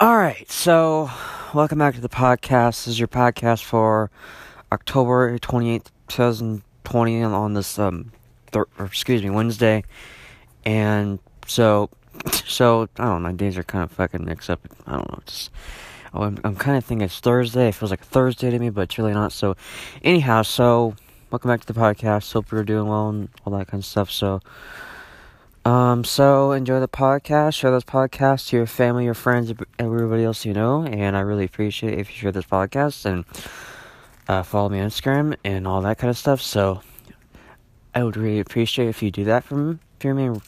All right, so welcome back to the podcast. This is your podcast for October 28th, 2020 on this um thir- or excuse me, Wednesday. And so so I don't know, my days are kind of fucking mixed up. I don't know, just oh, I'm, I'm kind of thinking it's Thursday. It feels like a Thursday to me, but it's really not. So anyhow, so welcome back to the podcast. Hope you're doing well and all that kind of stuff. So um, so enjoy the podcast. Share this podcast to your family, your friends, everybody else you know. And I really appreciate if you share this podcast and uh, follow me on Instagram and all that kind of stuff. So I would really appreciate if you do that for me, for me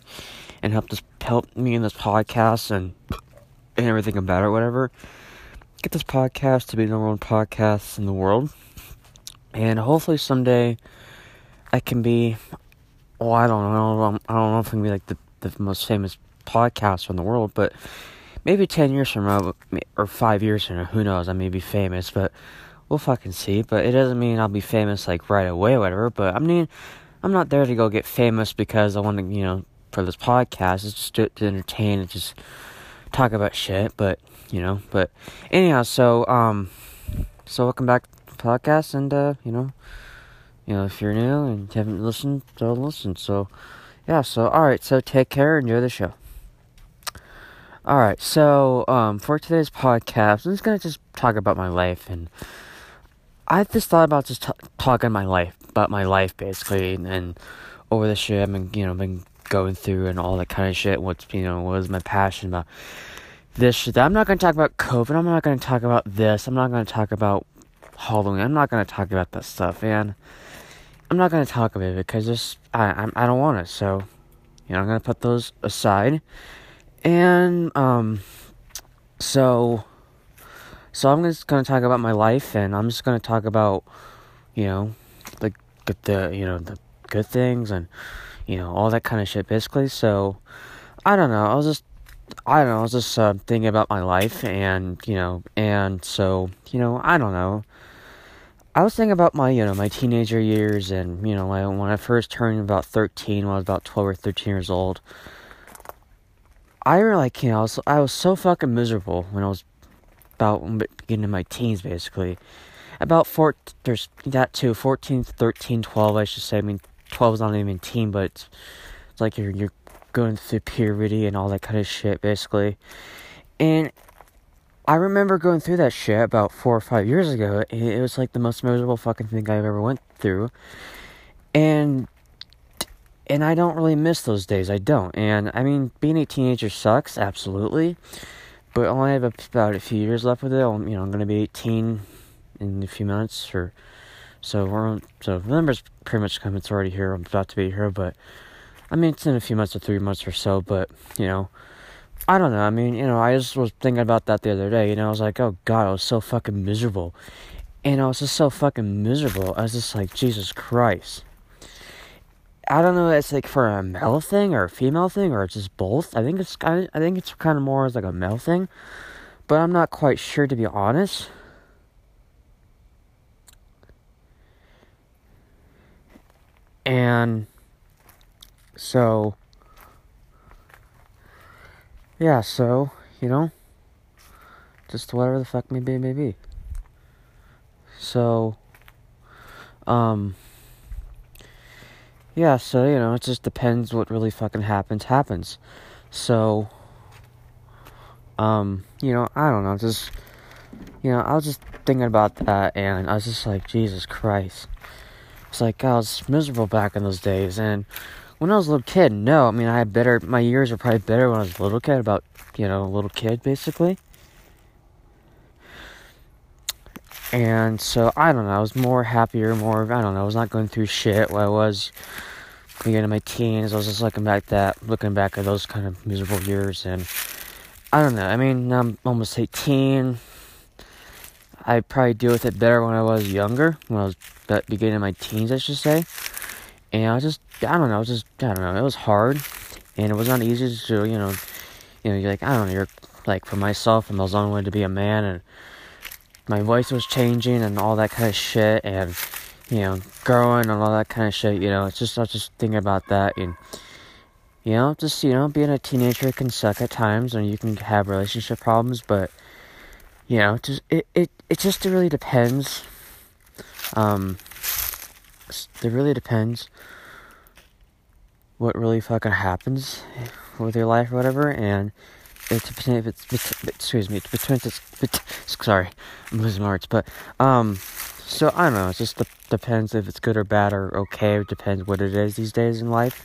and help this help me in this podcast and and everything about it, whatever. Get this podcast to be the number one podcast in the world, and hopefully someday I can be well, I don't know. I don't know if I can be like the, the most famous podcaster in the world, but maybe 10 years from now, or 5 years from now, who knows? I may be famous, but we'll fucking see. But it doesn't mean I'll be famous like right away or whatever. But I mean, I'm not there to go get famous because I want to, you know, for this podcast. It's just to, to entertain and just talk about shit. But, you know, but anyhow, so, um, so welcome back to the podcast and, uh, you know, you know, if you're new and haven't listened, don't listen. So, yeah, so, alright, so take care, enjoy the show. Alright, so, um, for today's podcast, I'm just gonna just talk about my life, and I just thought about just t- talking my life, about my life, basically, and, and over the shit I've been, you know, been going through and all that kind of shit, what's, you know, what is my passion about this shit. I'm not gonna talk about COVID, I'm not gonna talk about this, I'm not gonna talk about Halloween, I'm not gonna talk about that stuff, and I'm not gonna talk about it because this I I, I don't want it. So, you know, I'm gonna put those aside, and um, so so I'm just gonna talk about my life, and I'm just gonna talk about you know the the you know the good things and you know all that kind of shit basically. So I don't know. I was just I don't know. I was just uh, thinking about my life, and you know, and so you know, I don't know. I was thinking about my, you know, my teenager years and, you know, when I first turned about 13, when I was about 12 or 13 years old. I really, like, you know, I was, I was so fucking miserable when I was about getting in my teens, basically. About four, there's that too, 14, 13, 12, I should say. I mean, 12 is not even teen, but it's, it's like you're, you're going through puberty and all that kind of shit, basically. And I remember going through that shit about four or five years ago. It was like the most miserable fucking thing I've ever went through, and and I don't really miss those days. I don't. And I mean, being a teenager sucks, absolutely, but I only have about a few years left with it. I'm, you know, I'm gonna be 18 in a few months, or so. We're so November's pretty much coming. It's already here. I'm about to be here, but I mean, it's in a few months or three months or so. But you know. I don't know. I mean, you know, I just was thinking about that the other day. You know, I was like, oh god, I was so fucking miserable, and I was just so fucking miserable. I was just like, Jesus Christ. I don't know. It's like for a male thing or a female thing or it's just both. I think it's I, I think it's kind of more as like a male thing, but I'm not quite sure to be honest. And so yeah, so, you know, just whatever the fuck may be, may be. So, um, yeah, so, you know, it just depends what really fucking happens, happens. So, um, you know, I don't know, just, you know, I was just thinking about that and I was just like, Jesus Christ. It's like, I was miserable back in those days and, when I was a little kid, no. I mean, I had better, my years were probably better when I was a little kid, about, you know, a little kid, basically. And so, I don't know, I was more happier, more, I don't know, I was not going through shit while I was beginning my teens. I was just looking back that, looking back at those kind of miserable years, and I don't know, I mean, I'm almost 18. I probably deal with it better when I was younger, when I was beginning of my teens, I should say. And I just, I don't know, it was just, I don't know, it was hard, and it was not easy to, you know, you know, you're like, I don't know, you're like for myself, and I was on way to be a man, and my voice was changing, and all that kind of shit, and you know, growing and all that kind of shit. You know, it's just I was just thinking about that, and You know, just you know, being a teenager can suck at times, and you can have relationship problems. But you know, just it it it just really depends. Um, it really depends what really fucking happens with your life or whatever, and it's if it's, excuse me, it's between it's, sorry, I'm losing my words, but um, so I don't know. It just depends if it's good or bad or okay. It depends what it is these days in life.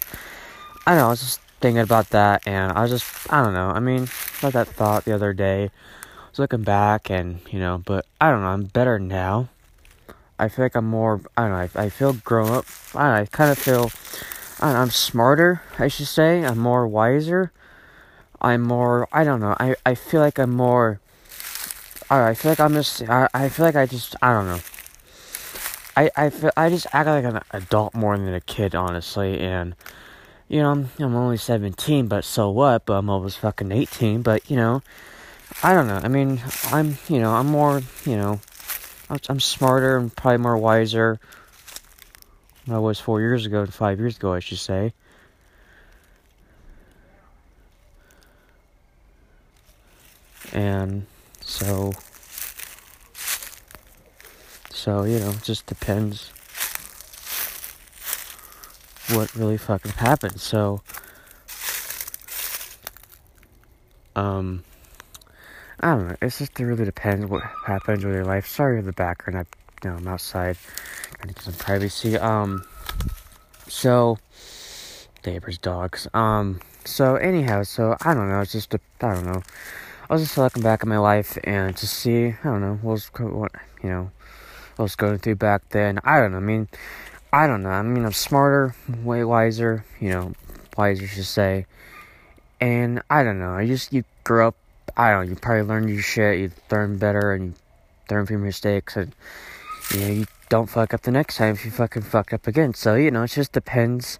I know. I was just thinking about that, and I was just I don't know. I mean, had that thought the other day. I was looking back, and you know, but I don't know. I'm better now. I feel like I'm more. I don't know. I, I feel grown up. I don't know, I kind of feel. I know, I'm smarter. I should say. I'm more wiser. I'm more. I don't know. I I feel like I'm more. I I feel like I'm just. I I feel like I just. I don't know. I I feel I just act like an adult more than a kid, honestly, and you know I'm I'm only 17, but so what? But I'm almost fucking 18. But you know, I don't know. I mean, I'm you know I'm more you know I'm, smarter and probably more wiser than I was four years ago, and five years ago, I should say. And so, so you know, it just depends what really fucking happens. So, um, I don't know. It's just it really depends what happens with your life. Sorry for the background. I, you know, I'm outside trying to get some privacy. Um, so neighbors' dogs. Um, so anyhow, so I don't know. It's just I don't know. I was just looking back at my life and to see, I don't know, what was, what, you know, what was going through back then. I don't know. I mean, I don't know. I mean, I'm smarter, way wiser, you know, wiser, should say. And I don't know. I just, you grow up, I don't know, you probably learn your shit, you learn better, and you learn from your mistakes, and, you know, you don't fuck up the next time if you fucking fuck up again. So, you know, it just depends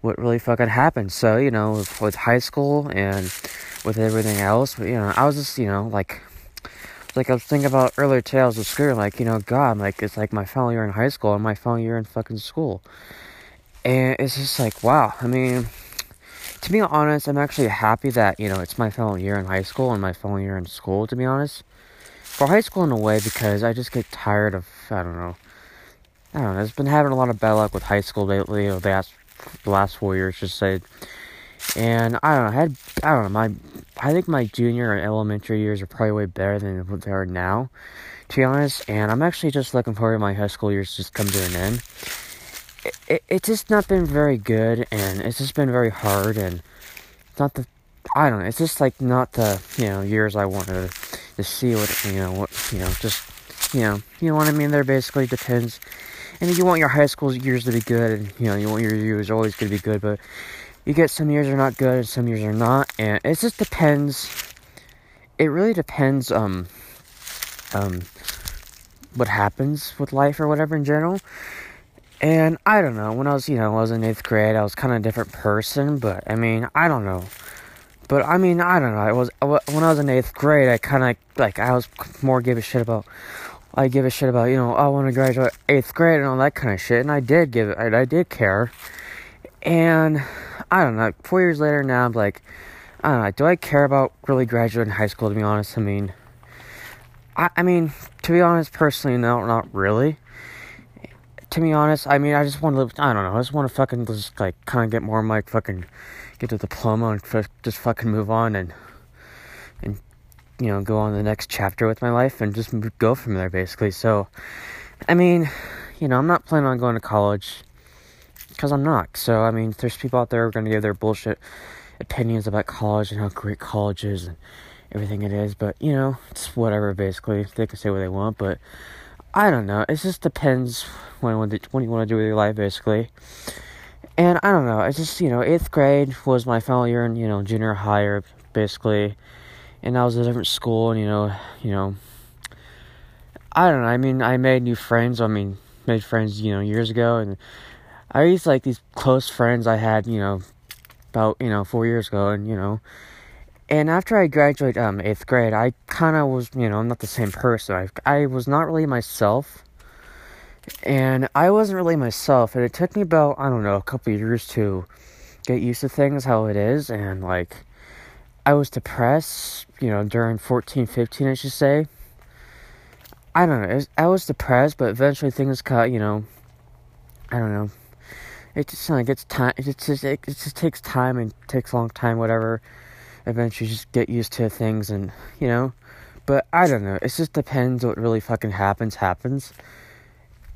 what really fucking happens. So, you know, with, with high school and with everything else. But, you know, I was just, you know, like, like I was thinking about earlier today, I was screaming, like, you know, God, like, it's like my final year in high school and my final year in fucking school. And it's just like, wow. I mean, to be honest, I'm actually happy that, you know, it's my final year in high school and my final year in school, to be honest. For high school, in a way, because I just get tired of, I don't know. I don't know, I've been having a lot of bad luck with high school lately, or the last, the last four years, just say. And I don't know, I had, I don't know, my, I think my junior and elementary years are probably way better than what they are now, to be honest. And I'm actually just looking forward to my high school years just come to an end. It, it, it's just not been very good, and it's just been very hard, and it's not the, I don't know, it's just like not the, you know, years I wanted to, see what, you know, what, you know, just, you know, you know what I mean? There basically depends. And you want your high school years to be good, and, you know, you want your years always going to be good, but you get some years are not good and some years are not and it just depends it really depends um um what happens with life or whatever in general and i don't know when i was you know i was in eighth grade i was kind of a different person but i mean i don't know but i mean i don't know i was when i was in eighth grade i kind of like i was more give a shit about i give a shit about you know oh, i want to graduate eighth grade and all that kind of shit and i did give it I, I did care and I don't know. Four years later now, I'm like, I don't know. Do I care about really graduating high school? To be honest, I mean, I, I mean, to be honest, personally, no, not really. To be honest, I mean, I just want to. I don't know. I just want to fucking just like kind of get more my fucking get the diploma and f- just fucking move on and and you know go on the next chapter with my life and just go from there basically. So, I mean, you know, I'm not planning on going to college because I'm not. So, I mean, there's people out there who are going to give their bullshit opinions about college and how great college is and everything it is. But, you know, it's whatever, basically. They can say what they want, but I don't know. It just depends when, what you want to do with your life, basically. And I don't know. It's just, you know, eighth grade was my final year in, you know, junior higher, basically. And I was at a different school, and, you know, you know, I don't know. I mean, I made new friends. I mean, made friends, you know, years ago, and I used like these close friends I had, you know, about you know four years ago, and you know, and after I graduated um eighth grade, I kind of was you know I'm not the same person. I I was not really myself, and I wasn't really myself, and it took me about I don't know a couple years to get used to things how it is and like I was depressed, you know, during 14, 15, I should say. I don't know. Was, I was depressed, but eventually things got, you know, I don't know. It just like it's time. It just it, it just takes time and takes a long time. Whatever. Eventually, just get used to things and you know. But I don't know. It just depends what really fucking happens. Happens.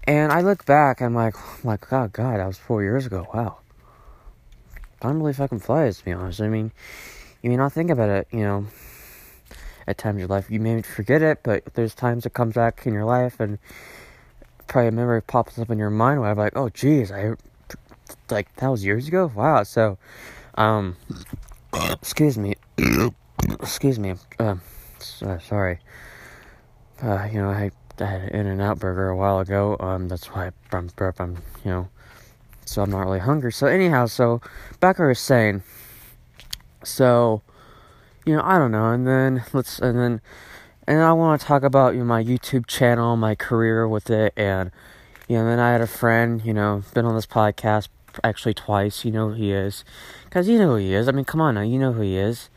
And I look back. I'm like, oh god, that was four years ago. Wow. Time really fucking flies. To be honest. I mean, you may not think about it, you know, at times in your life. You may forget it, but there's times it comes back in your life and probably a memory pops up in your mind where I'm like, oh, geez, I, like, that was years ago? Wow. So, um, excuse me. excuse me. Um, uh, sorry. Uh, you know, I, I had an In-N-Out burger a while ago. Um, that's why I'm, I'm, you know, so I'm not really hungry. So anyhow, so back I was saying, so, you know, I don't know. And then let's, and then, and I want to talk about you know, my YouTube channel, my career with it, and you know, then I had a friend, you know, been on this podcast actually twice. You know who he is, cause you know who he is. I mean, come on now, you know who he is.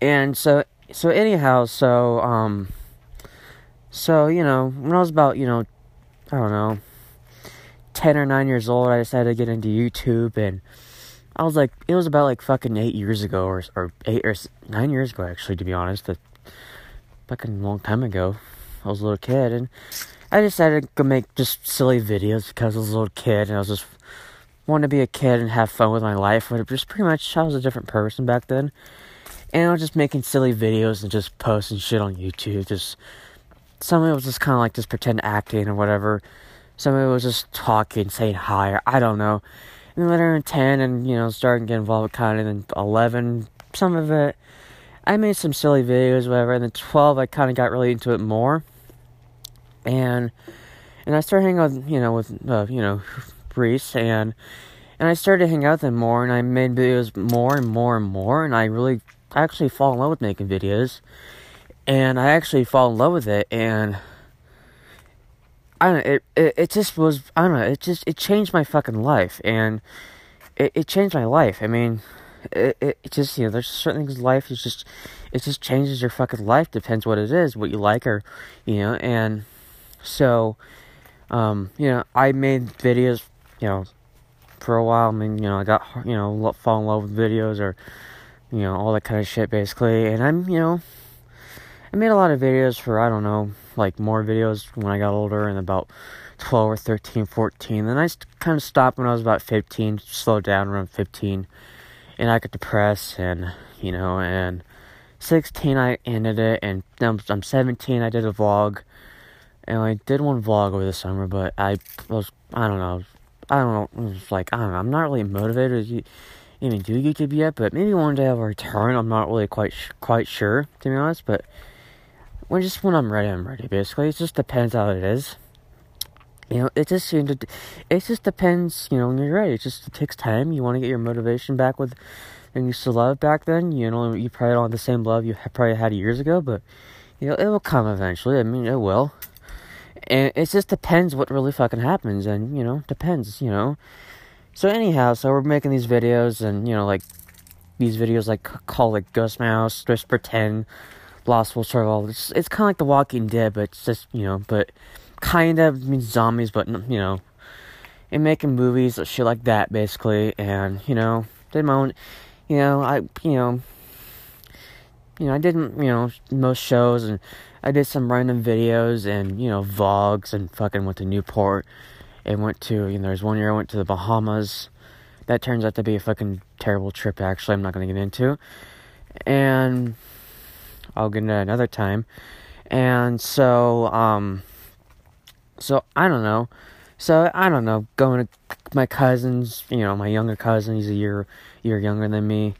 And so, so anyhow, so um, so you know, when I was about you know, I don't know, ten or nine years old, I decided to get into YouTube and I was like, it was about like fucking eight years ago, or or eight or nine years ago, actually, to be honest. A fucking long time ago. I was a little kid, and I decided to make just silly videos because I was a little kid, and I was just wanting to be a kid and have fun with my life. But just pretty much, I was a different person back then, and I was just making silly videos and just posting shit on YouTube. Just some of it was just kind of like just pretend acting or whatever. Some of it was just talking, saying hi, or I don't know and then later in 10 and, you know, starting to get involved with kind of in 11, some of it, I made some silly videos, whatever, and then 12, I kind of got really into it more, and, and I started hanging out, you know, with, uh, you know, And, and I started to hang out with him more, and I made videos more and more and more, and I really, actually fall in love with making videos, and I actually fall in love with it, and, I don't know, it, it, it just was, I don't know, it just, it changed my fucking life, and it, it changed my life. I mean, it, it, it just, you know, there's certain things in life, it's just, it just changes your fucking life, depends what it is, what you like, or, you know, and so, um, you know, I made videos, you know, for a while, I mean, you know, I got, you know, fall in love with videos, or, you know, all that kind of shit, basically, and I'm, you know, I made a lot of videos for, I don't know, like more videos when I got older and about 12 or 13, 14. Then I kind of stopped when I was about 15, slowed down around 15. And I got depressed and, you know, and 16 I ended it and now I'm 17, I did a vlog. And I did one vlog over the summer, but I was, I don't know, I don't know, it was like, I don't know, I'm not really motivated to even do YouTube yet, but maybe one day I'll return. I'm not really quite, quite sure, to be honest, but when just when I'm ready, I'm ready. Basically, it just depends how it is. You know, it just it just depends. You know, when you're ready, it just it takes time. You want to get your motivation back with, and you still love back then. You know, you probably don't have the same love you probably had years ago, but you know, it will come eventually. I mean, it will. And it just depends what really fucking happens, and you know, depends. You know. So anyhow, so we're making these videos, and you know, like these videos like called like Ghost Mouse, just pretend Lost World Survival. It's, it's kind of like The Walking Dead, but it's just, you know, but kind of means zombies, but, you know, and making movies, shit like that, basically. And, you know, did my own, you know, I, you know, you know, I did, you know, most shows and I did some random videos and, you know, vlogs and fucking went to Newport and went to, you know, there's one year I went to the Bahamas. That turns out to be a fucking terrible trip, actually, I'm not gonna get into. And, I'll get into another time. And so, um, so I don't know. So I don't know. Going to my cousins, you know, my younger cousin, he's a year year younger than me,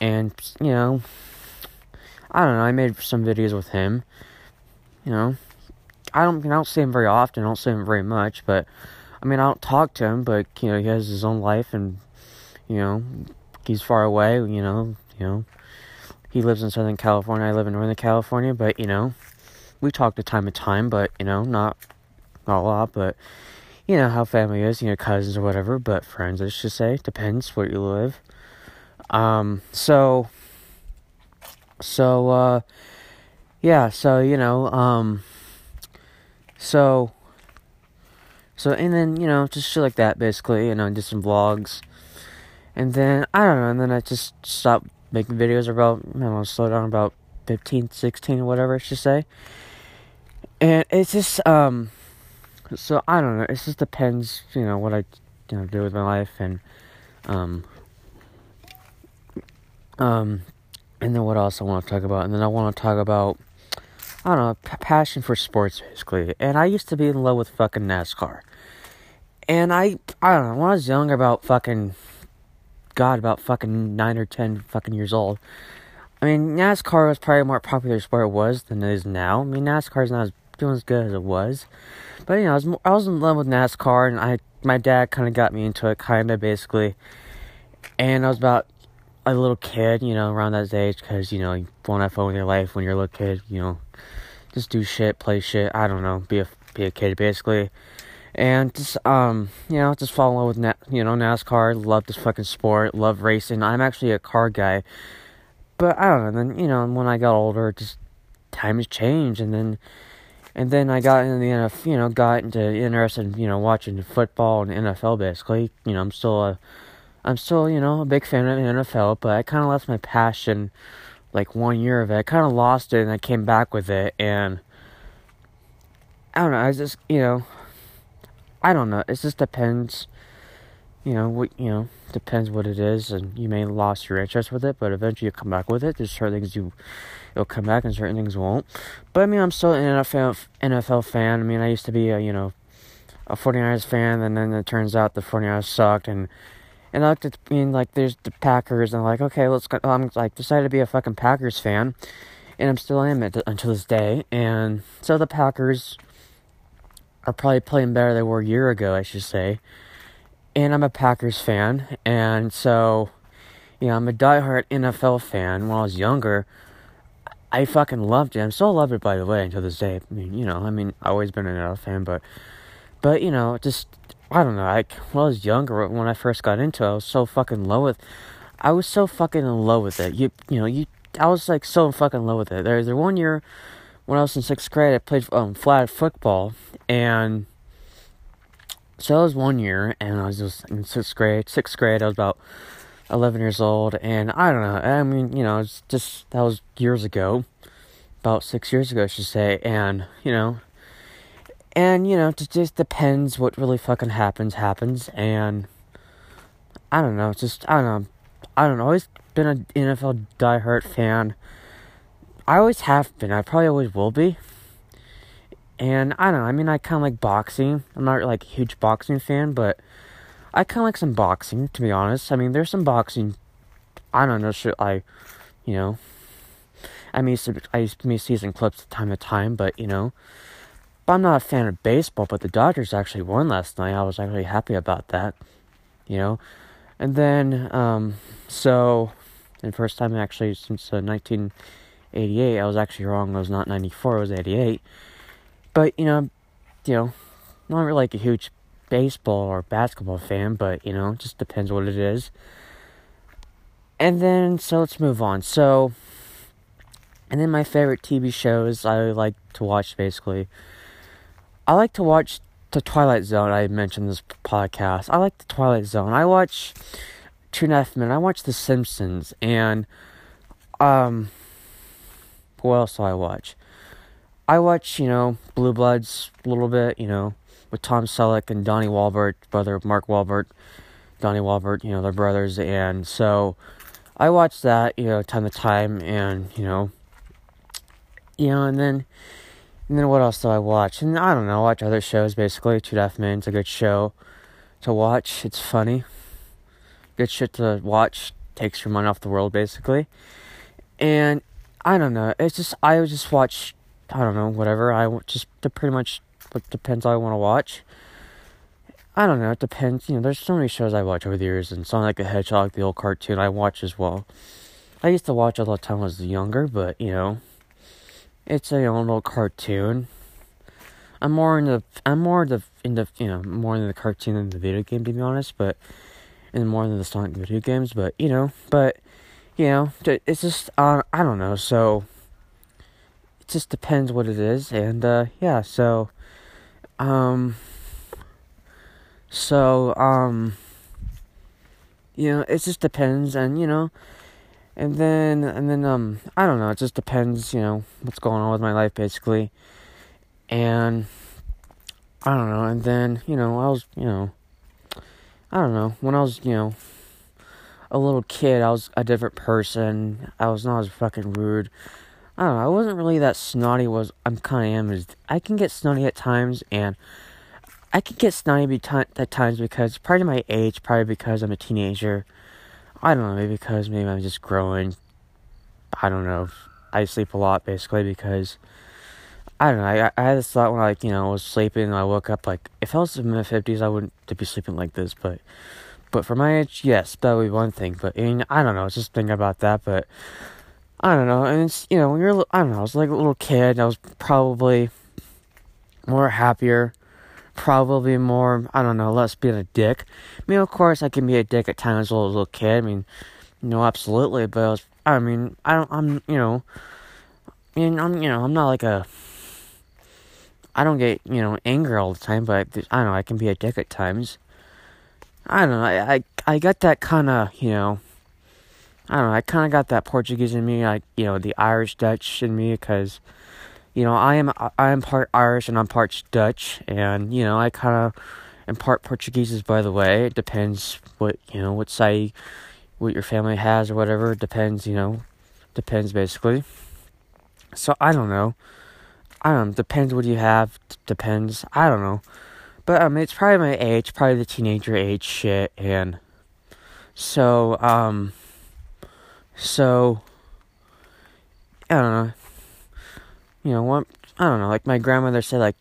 and you know, I don't know. I made some videos with him. You know, I don't I don't see him very often. I don't see him very much, but I mean, I don't talk to him. But you know, he has his own life, and you know, he's far away. You know, you know, he lives in Southern California. I live in Northern California, but you know, we talk to time to time, but you know, not not a lot. But you know how family is, you know, cousins or whatever, but friends, I should say, depends where you live. Um, so, so, uh, yeah, so, you know, um, so, so, and then, you know, just shit like that, basically, you know, did some vlogs. And then, I don't know, and then I just stopped making videos about, I don't know, slow down about 15, 16, whatever I should say. And it's just, um, so I don't know, it just depends, you know, what I, you know, do with my life and, um, um, and then what else I want to talk about? And then I want to talk about, I don't know, p- passion for sports basically. And I used to be in love with fucking NASCAR. And I, I don't know, when I was younger, about fucking, God, about fucking nine or ten fucking years old. I mean, NASCAR was probably more popular sport it was than it is now. I mean, NASCAR is not as doing as good as it was, but you know, I was I was in love with NASCAR, and I my dad kind of got me into it, kind of basically. And I was about a little kid, you know, around that age, because you know, you want to have fun with your life when you're a little kid, you know, just do shit, play shit. I don't know, be a be a kid basically and just um you know just fall in love with Na- you know NASCAR love this fucking sport love racing I'm actually a car guy but I don't know then you know when I got older just times changed and then and then I got into the NFL you know got into interested in, you know watching football and NFL basically you know I'm still a I'm still you know a big fan of the NFL but I kind of lost my passion like one year of it I kind of lost it and I came back with it and I don't know I just you know I don't know. It just depends. You know what you know depends what it is, and you may lost your interest with it, but eventually you come back with it. There's certain things you it'll come back, and certain things won't. But I mean, I'm still an NFL NFL fan. I mean, I used to be a you know a 49ers fan, and then it turns out the 49ers sucked, and and I looked at I mean like there's the Packers, and I'm like okay, let's go. I'm like decided to be a fucking Packers fan, and I'm still am it until this day. And so the Packers are probably playing better than they were a year ago, I should say. And I'm a Packers fan, and so, you know, I'm a diehard NFL fan. When I was younger, I fucking loved it. I'm still love it, by the way, until this day. I mean, you know, I mean, I've always been an NFL fan, but, but you know, just I don't know. Like when I was younger, when I first got into it, I was so fucking low with. I was so fucking in love with it. You, you know, you. I was like so fucking in love with it. There's there one year when I was in sixth grade, I played um, flag football, and so that was one year, and I was just in sixth grade. Sixth grade, I was about eleven years old, and I don't know. I mean, you know, it's just that was years ago, about six years ago, I should say, and you know, and you know, it just depends what really fucking happens, happens, and I don't know. Just I don't know. I don't know. Always been an NFL diehard fan I always have been. I probably always will be. And I don't know. I mean, I kind of like boxing. I'm not like a huge boxing fan, but I kind of like some boxing, to be honest. I mean, there's some boxing. I don't know. Shit, I, you know, I mean, I used to see some clips from time to time, but you know, I'm not a fan of baseball. But the Dodgers actually won last night. I was actually happy about that, you know. And then, um, so, and first time actually since uh, 19. 88. I was actually wrong. It was not 94. It was 88. But you know, you know, not really like a huge baseball or basketball fan, but you know, just depends what it is. And then so let's move on. So, and then my favorite TV shows I like to watch basically. I like to watch the Twilight Zone. I mentioned this podcast. I like the Twilight Zone. I watch Two and a Half Men. I watch The Simpsons, and um, what else do I watch? I watch, you know, Blue Bloods a little bit, you know, with Tom Selleck and Donnie Wahlberg, brother Mark Wahlberg, Donnie Wahlberg, you know, they're brothers, and so I watch that, you know, time to time, and you know, you know, and then, and then what else do I watch? And I don't know, I watch other shows basically. Two Deaf Men's a good show to watch. It's funny, good shit to watch. Takes your mind off the world basically, and I don't know. It's just I just watch. I don't know. Whatever. I just pretty much what depends. I want to watch. I don't know. It depends. You know, there's so many shows I watch over the years, and something like the Hedgehog, the old cartoon, I watch as well. I used to watch all the time when I was younger, but you know, it's a little cartoon. I'm more in the I'm more the into you know more than the cartoon than the video game to be honest, but and more than the Sonic video games. But you know, but you know, it's just uh, I don't know. So it just depends what it is, and uh, yeah. So um, so um, you know, it just depends, and you know. And then, and then, um, I don't know. It just depends, you know, what's going on with my life, basically. And I don't know. And then, you know, I was, you know, I don't know. When I was, you know, a little kid, I was a different person. I was not as fucking rude. I don't know. I wasn't really that snotty. Was I'm kind of am. Is I can get snotty at times, and I can get snotty at times because of my age, probably because I'm a teenager. I don't know. Maybe because maybe I'm just growing. I don't know. I sleep a lot basically because I don't know. I, I had this thought when I, like, you know, was sleeping and I woke up, like, if I was in my 50s, I wouldn't be sleeping like this, but, but for my age, yes, that would be one thing, but, I mean, I don't know, just thinking about that, but, I don't know, and it's, you know, when you're, I don't know, I was like a little kid, I was probably more happier, probably more, I don't know, less being a dick. I mean, of course, I can be a dick at times as a little kid, I mean, no, absolutely, but I was, I mean, I don't, I'm, you know, I mean, I'm, you know, I'm not like a, I don't get, you know, anger all the time, but I don't know, I can be a dick at times. I don't know, I, I, I got that kind of, you know, I don't know, I kind of got that Portuguese in me, like, you know, the Irish Dutch in me, because, you know, I am, I am part Irish and I'm part Dutch, and, you know, I kind of am part Portuguese, by the way. It depends what, you know, what side, what your family has or whatever. It depends, you know, depends basically. So, I don't know. I don't know, depends what you have, depends, I don't know. But um it's probably my age, probably the teenager age shit and so um so I don't know. You know, what I don't know, like my grandmother said like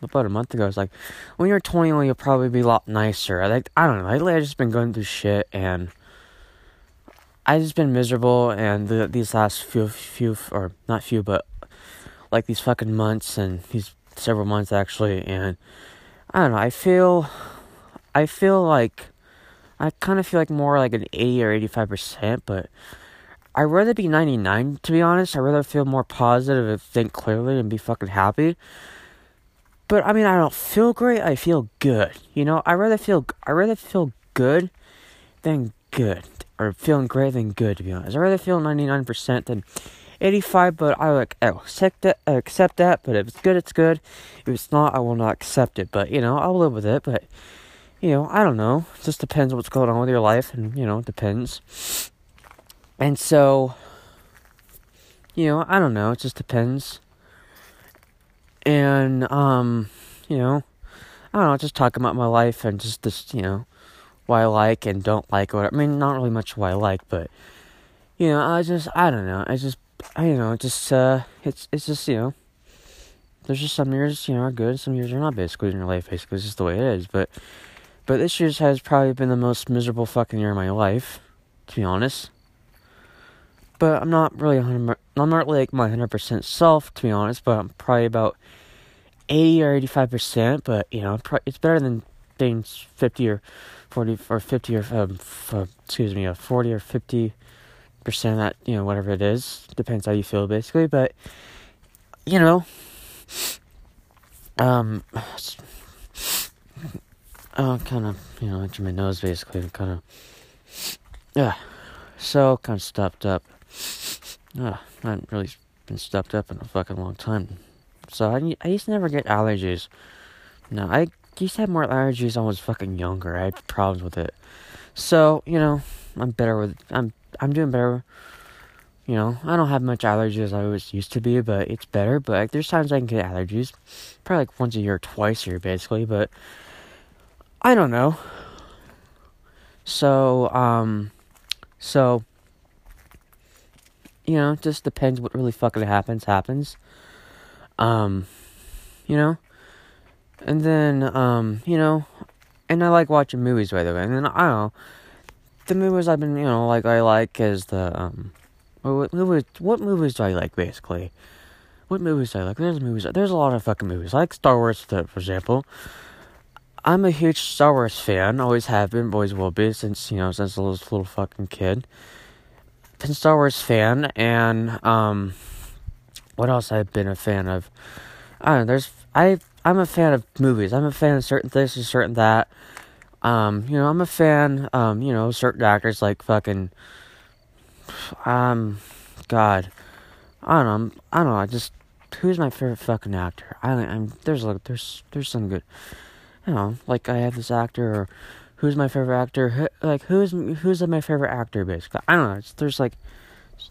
about a month ago, it's like when you're 21 you'll probably be a lot nicer. I like I don't know, lately I've just been going through shit and I just been miserable and the, these last few few or not few but like these fucking months and these several months actually and I don't know, I feel I feel like I kind of feel like more like an 80 or 85%, but I'd rather be 99 to be honest. I'd rather feel more positive and think clearly and be fucking happy. But I mean, I don't feel great. I feel good. You know, I rather feel I rather feel good than good or feeling great than good to be honest. I rather feel 99% than 85, but I like accept that. I accept that. But if it's good, it's good. If it's not, I will not accept it. But you know, I'll live with it. But you know, I don't know. It just depends what's going on with your life, and you know, it depends. And so, you know, I don't know. It just depends. And um, you know, I don't know. Just talking about my life and just this, you know, what I like and don't like. What I mean, not really much what I like, but you know, I just I don't know. I just I you know, just uh, it's it's just you know, there's just some years you know are good, some years are not. Basically, in your life, basically, it's just the way it is. But but this year has probably been the most miserable fucking year of my life, to be honest. But I'm not really 100, I'm not like my 100% self, to be honest. But I'm probably about 80 or 85 percent. But you know, it's better than being 50 or 40 or 50 or um, f- excuse me, a 40 or 50 percent of that, you know, whatever it is. Depends how you feel, basically. But, you know, um, uh, kind of, you know, into my nose, basically, kind of, yeah, so kind of stuffed up. Uh, I haven't really been stuffed up in a fucking long time. So I, I used to never get allergies. No, I used to have more allergies when I was fucking younger. I had problems with it. So, you know, I'm better with, I'm I'm doing better. You know, I don't have much allergies as I was used to be, but it's better. But like, there's times I can get allergies, probably like once a year, twice a year, basically. But I don't know. So, um, so you know, just depends what really fucking happens. Happens. Um, you know, and then um, you know, and I like watching movies by the way. And then I don't know the movies I've been, you know, like I like is the um, what movies? What movies do I like basically? What movies do I like? There's movies. There's a lot of fucking movies. I like Star Wars, for example. I'm a huge Star Wars fan. Always have been, always will be since you know since I was a little fucking kid. Been Star Wars fan, and um, what else I've been a fan of? I don't know. There's I I'm a fan of movies. I'm a fan of certain this and certain that. Um, you know, I'm a fan. Um, you know, certain actors like fucking. Um, God, I don't know. I don't know. I just who's my favorite fucking actor? I I'm there's like there's there's some good you know, like I have this actor or who's my favorite actor, who, like who's who's my favorite actor basically. I don't know. There's like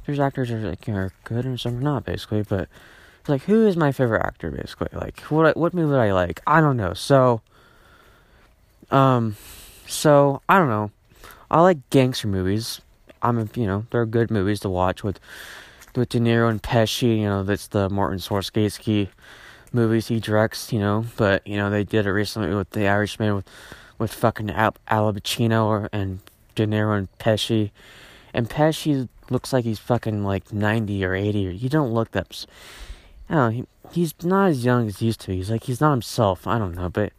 there's actors that are like are good and some are not basically, but like who is my favorite actor basically? Like what what movie I like? I don't know. So um so I don't know. I like gangster movies. I'm you know, they're good movies to watch with with De Niro and Pesci, you know, that's the Martin Scorsese movies he directs, you know. But you know they did it recently with The Irishman with with fucking Al, Pacino or, and De Niro and Pesci, and Pesci looks like he's fucking like ninety or eighty. Or you don't look that. I don't know. He, he's not as young as he used to. be. He's like he's not himself. I don't know, but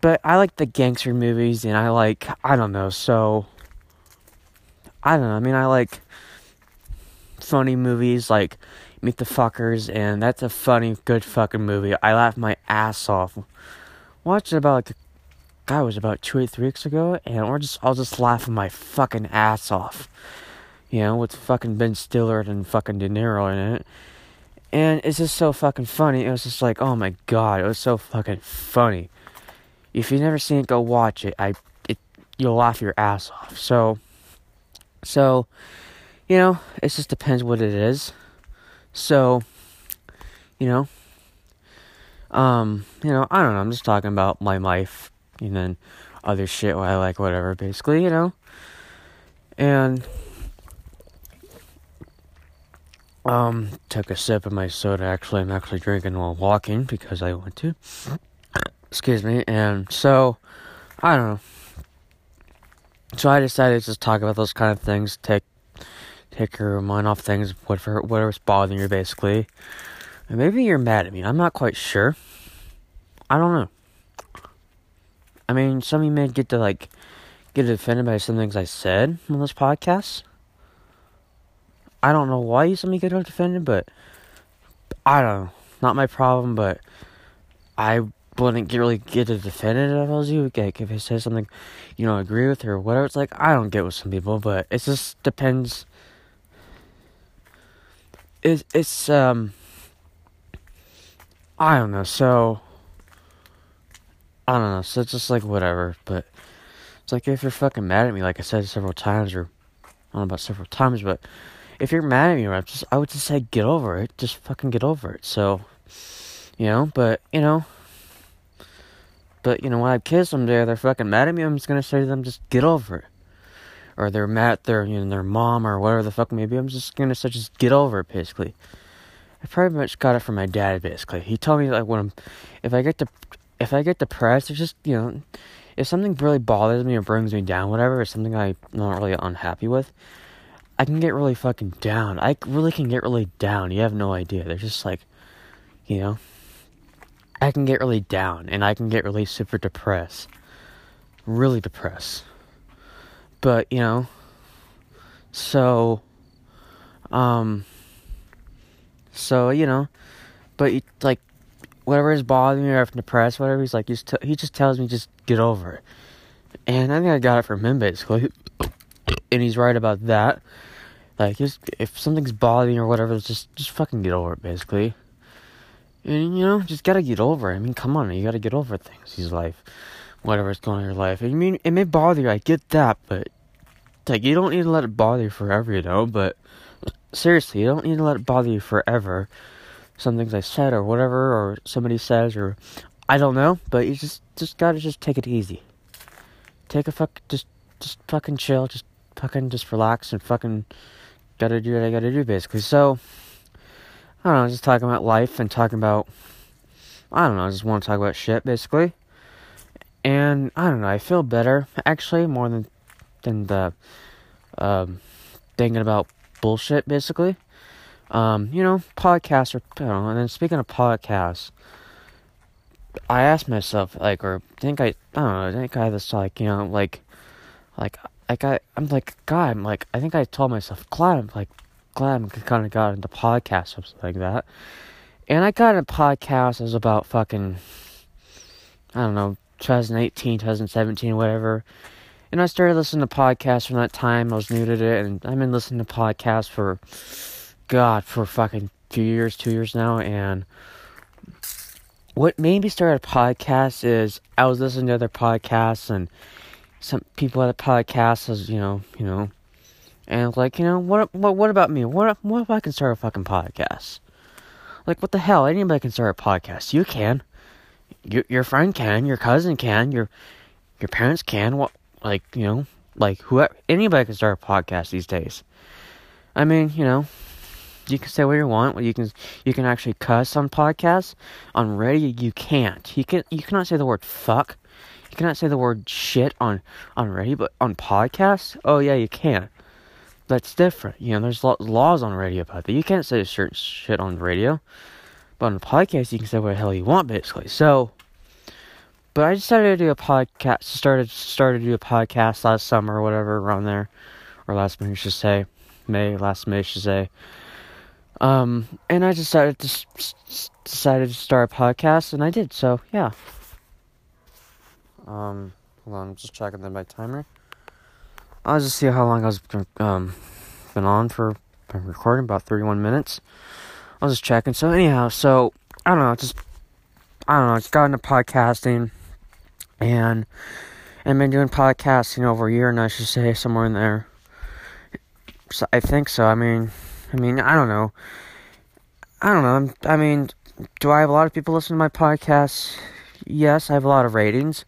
but I like the gangster movies, and I like I don't know. So I don't know. I mean, I like funny movies like Meet the Fockers, and that's a funny, good fucking movie. I laughed my ass off. Watched it about like, God, was about two or three weeks ago, and we're just, I was just laughing my fucking ass off. You know, with fucking Ben Stiller and fucking De Niro in it. And it's just so fucking funny. It was just like, oh my god, it was so fucking funny. If you've never seen it, go watch it. I, it, you'll laugh your ass off. So, so, you know, it just depends what it is. So, you know, um, you know, I don't know. I'm just talking about my life and then other shit what I like, whatever. Basically, you know, and um, took a sip of my soda. Actually, I'm actually drinking while walking because I want to. Excuse me. And so, I don't know. So I decided to just talk about those kind of things. Take take your mind off things, whatever, whatever's bothering you, basically. And maybe you're mad at me. I'm not quite sure. I don't know. I mean, some of you may get to, like, get offended by some things I said on this podcast. I don't know why some of you get offended, but I don't know. Not my problem, but I wouldn't get, really get offended if I was you. Like, if I say something you don't agree with or whatever, it's like, I don't get with some people, but it just depends it, it's um I don't know. So I don't know. So it's just like whatever. But it's like if you're fucking mad at me, like I said several times, or I don't know about several times, but if you're mad at me, I just I would just say get over it. Just fucking get over it. So you know, but you know. But you know, when I have kids someday, they're fucking mad at me. I'm just gonna say to them, just get over it or they're mad at their you know their mom or whatever the fuck maybe. I'm just gonna say just get over it basically. I pretty much got it from my dad basically. He told me like when I'm if I get to if I get depressed, it's just you know if something really bothers me or brings me down, whatever, or something I'm not really unhappy with, I can get really fucking down. I really can get really down. You have no idea. They're just like, you know, I can get really down and I can get really super depressed. Really depressed. But, you know, so, um, so, you know, but, like, whatever is bothering me or if I'm depressed, whatever, he's like, he just tells me just get over it. And I think I got it from him, basically. and he's right about that. Like, just, if something's bothering you or whatever, just, just fucking get over it, basically. And, you know, just gotta get over it. I mean, come on, you gotta get over things. He's life whatever's going on in your life. I mean, it may bother you. I get that, but like you don't need to let it bother you forever, you know. But seriously, you don't need to let it bother you forever. Some things I said or whatever, or somebody says, or I don't know. But you just just gotta just take it easy. Take a fuck, just just fucking chill, just fucking just relax and fucking gotta do what I gotta do, basically. So I don't know, just talking about life and talking about I don't know, I just want to talk about shit, basically. And I don't know, I feel better actually more than than the um, thinking about bullshit basically. Um, you know, podcasts are you know, and then speaking of podcasts, I asked myself, like, or I think I, I don't know, I think I this, like, you know, like, like, like I, I'm like, God, I'm like, I think I told myself, glad I'm like, glad I'm kind of got into podcasts something like that. And I got into podcasts, it was about fucking, I don't know, 2018, 2017, whatever. And I started listening to podcasts from that time. I was new to it, and I've been listening to podcasts for, God, for fucking few years, two years now. And what made me start a podcast is I was listening to other podcasts and some people at a podcast was, you know, you know, and like, you know, what, what, what about me? What, what if I can start a fucking podcast? Like, what the hell? Anybody can start a podcast. You can. Your, your friend can. Your cousin can. Your, your parents can. What, like, you know, like whoever, anybody can start a podcast these days. I mean, you know, you can say what you want. You can, you can actually cuss on podcasts. On radio, you can't. You can, you cannot say the word fuck. You cannot say the word shit on on radio, but on podcasts, oh yeah, you can. That's different. You know, there's laws on radio about that. You can't say certain shit on radio, but on a podcast, you can say what the hell you want, basically. So, but I decided to do a podcast. Started started to do a podcast last summer or whatever around there, or last May, should say, May last May, should say. Um, and I decided to decided to start a podcast, and I did. So yeah. Um, hold on, I'm just checking the my timer. I'll just see how long I was um been on for. Been recording about 31 minutes. I was just checking. So anyhow, so I don't know, just I don't know, just got into podcasting, and and been doing podcasting over a year, and I should say somewhere in there. So I think so. I mean, I mean, I don't know. I don't know. I mean, do I have a lot of people listen to my podcast? Yes, I have a lot of ratings.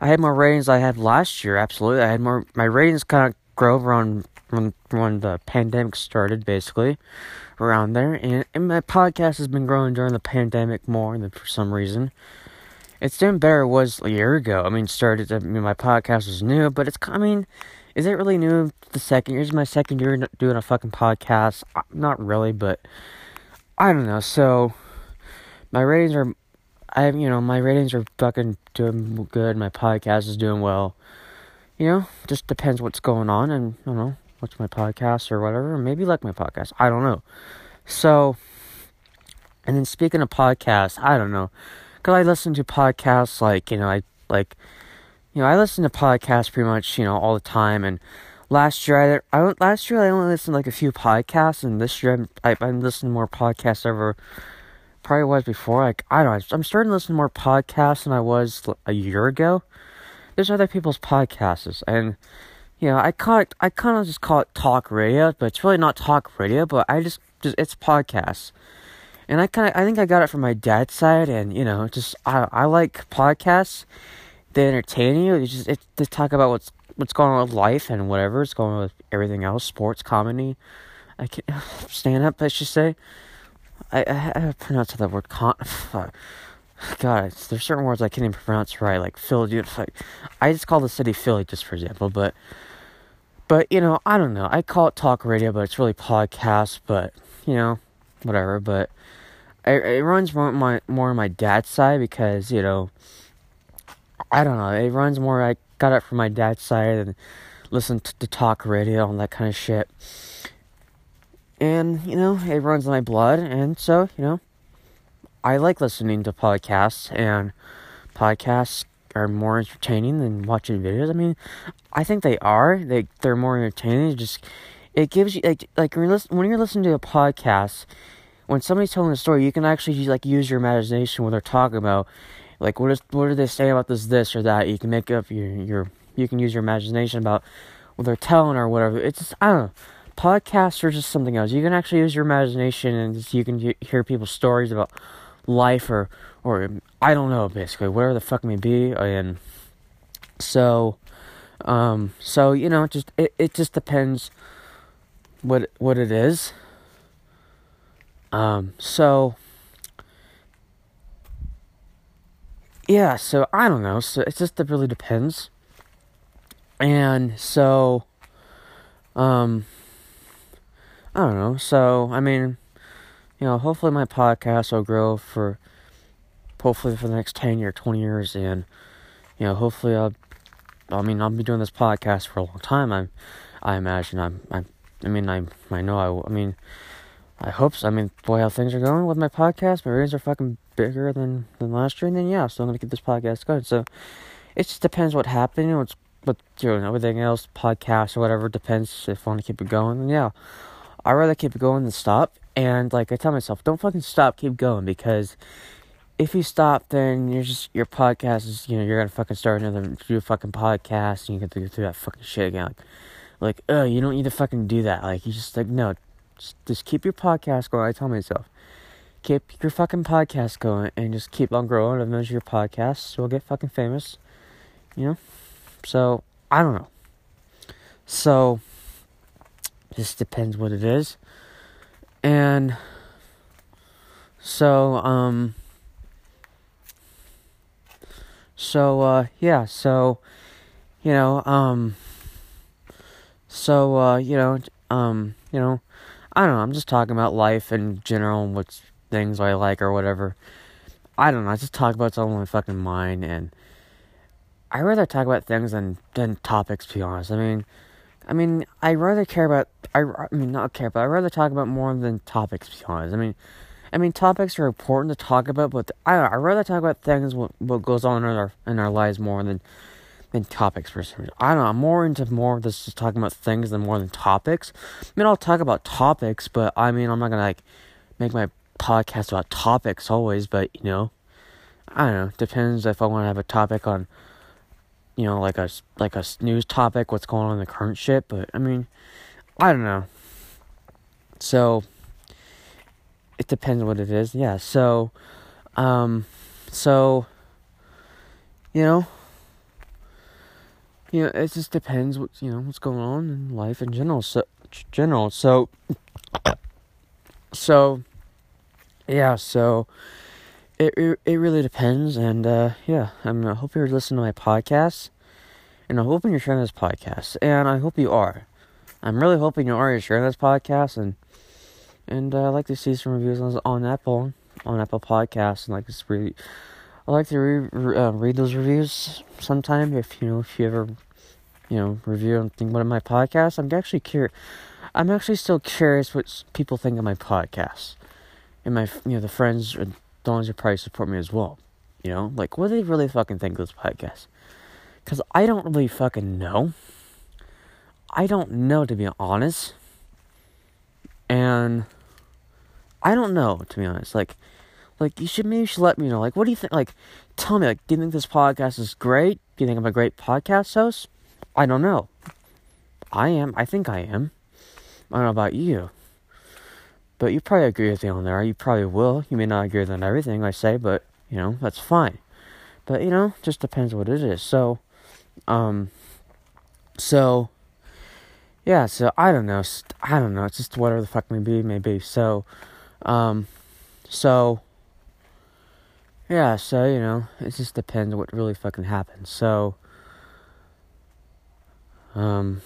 I had more ratings I had last year. Absolutely, I had more. My ratings kind of grew around when when the pandemic started, basically, around there. And, and my podcast has been growing during the pandemic more than for some reason. It's doing better it was a year ago. I mean, started. I mean, my podcast was new, but it's. I mean, is it really new? The second year is my second year doing a fucking podcast. Uh, not really, but I don't know. So my ratings are I you know my ratings are fucking doing good. My podcast is doing well. You know, just depends what's going on, and I don't know what's my podcast or whatever. Maybe like my podcast. I don't know. So, and then speaking of podcasts, I don't know, cause I listen to podcasts like you know I like, you know I listen to podcasts pretty much you know all the time, and last year I I last year I only listened to like a few podcasts, and this year I'm I, I'm listening to more podcasts ever probably was before. Like I don't know, I'm starting to listen to more podcasts than I was a year ago. There's other people's podcasts, and you know, I it, I kind of just call it talk radio, but it's really not talk radio. But I just, just it's podcasts, and I kind of, I think I got it from my dad's side, and you know, just I, I like podcasts. They entertain you. It's just, it's, they talk about what's what's going on with life and whatever. It's going on with everything else, sports, comedy. I can stand up, I should say. I, I, I pronounce that word con. God, there's certain words I can't even pronounce right, like Philly. Like, I just call the city Philly, just for example. But, but you know, I don't know. I call it talk radio, but it's really podcast. But you know, whatever. But it, it runs more my more on my dad's side because you know, I don't know. It runs more. I got it from my dad's side and listen to, talk radio and that kind of shit and you know it runs in my blood and so you know i like listening to podcasts and podcasts are more entertaining than watching videos i mean i think they are they they're more entertaining it just it gives you like like when you're, listen, when you're listening to a podcast when somebody's telling a story you can actually like use your imagination when they're talking about like what is what are they say about this this or that? You can make up your your you can use your imagination about what they're telling or whatever. It's just i don't know. Podcasts are just something else. You can actually use your imagination and you can hear people's stories about life or or I don't know basically whatever the fuck may be and so um so you know just it, it just depends what what it is. Um so yeah so I don't know so it just it really depends and so um I don't know. So, I mean, you know, hopefully my podcast will grow for hopefully for the next 10 or 20 years and you know hopefully I'll I mean I'll be doing this podcast for a long time I I imagine I'm I I mean I I know I I mean I hope so. I mean, boy, how things are going with my podcast. My ratings are fucking bigger than, than last year. And then, yeah, so I'm to keep this podcast going. So it just depends what happened. It's what, know, everything else, podcast or whatever, depends if I want to keep it going. And yeah, I'd rather keep it going than stop. And like I tell myself, don't fucking stop, keep going. Because if you stop, then you're just, your podcast is, you know, you're to fucking start another, do a fucking podcast and you to go through that fucking shit again. Like, like, oh, you don't need to fucking do that. Like, you just, like, no, just, just keep your podcast going. I tell myself, keep your fucking podcast going and just keep on growing. Those your podcasts will get fucking famous. You know? So, I don't know. So, just depends what it is. And so, um, so, uh, yeah, so, you know, um, so, uh, you know, um, you know, I don't know. I'm just talking about life in general and what things I like or whatever. I don't know. I just talk about something on my fucking mind, and I rather talk about things than than topics. To be honest, I mean, I mean, I rather care about. I, I mean, not care, but I rather talk about more than topics. To be honest, I mean, I mean, topics are important to talk about, but I I rather talk about things what what goes on in our in our lives more than than topics for some reason. I don't know. I'm more into more this just talking about things than more than topics. I mean, I'll talk about topics, but I mean, I'm not gonna like make my podcast about topics always. But you know, I don't know. Depends if I want to have a topic on, you know, like a like a news topic, what's going on in the current shit. But I mean, I don't know. So it depends what it is. Yeah. So, um, so you know you know, it just depends what you know what's going on in life in general. So general. So so yeah. So it it, really depends, and uh, yeah. I'm, I hope you're listening to my podcast, and I'm hoping you're sharing this podcast, and I hope you are. I'm really hoping you are sharing this podcast, and and uh, I'd like to see some reviews on, on Apple on Apple Podcasts, and like to read. I like to re- uh, read those reviews sometime if you know if you ever you know review and think about my podcast. I'm actually curious. I'm actually still curious what people think of my podcast, and my you know the friends and the ones who probably support me as well. You know, like what do they really fucking think of this podcast? Because I don't really fucking know. I don't know to be honest, and I don't know to be honest. Like like you should maybe you should let me know. Like, what do you think? Like, tell me. Like, do you think this podcast is great? Do you think I'm a great podcast host? I don't know. I am. I think I am. I don't know about you. But you probably agree with me on there. You probably will. You may not agree with everything I say, but you know that's fine. But you know, just depends what it is. So, um, so yeah. So I don't know. I don't know. It's just whatever the fuck may be, may be. So, um, so yeah, so, you know, it just depends what really fucking happens. So, um,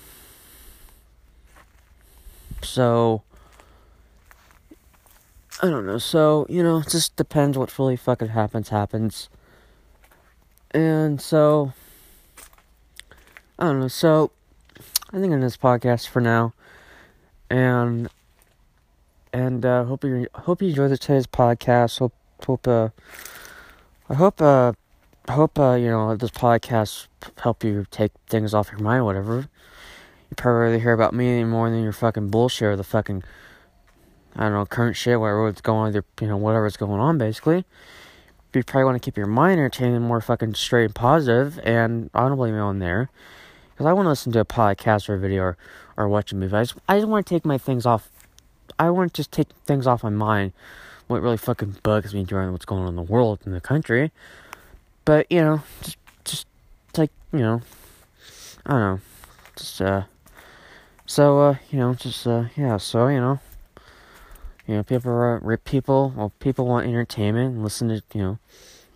so, I don't know. So, you know, it just depends what really fucking happens, happens. And so, I don't know. So, I think in this podcast for now. And, and, uh, hope you, hope you enjoyed today's podcast. Hope, hope, uh, I hope, uh, hope, uh, you know, this podcast help you take things off your mind, whatever. You probably hear about me more than your fucking bullshit or the fucking, I don't know, current shit, whatever's going on, you know, whatever's going on, basically. You probably want to keep your mind entertained and more fucking straight and positive, and I don't blame you on there. Because I want to listen to a podcast or a video or, or watch a movie. I just, I just want to take my things off, I want to just take things off my mind what really fucking bugs me during what's going on in the world in the country. But you know, just just like you know, I don't know, just uh, so uh, you know, just uh, yeah, so you know, you know, people uh, people well, people want entertainment and listen to you know,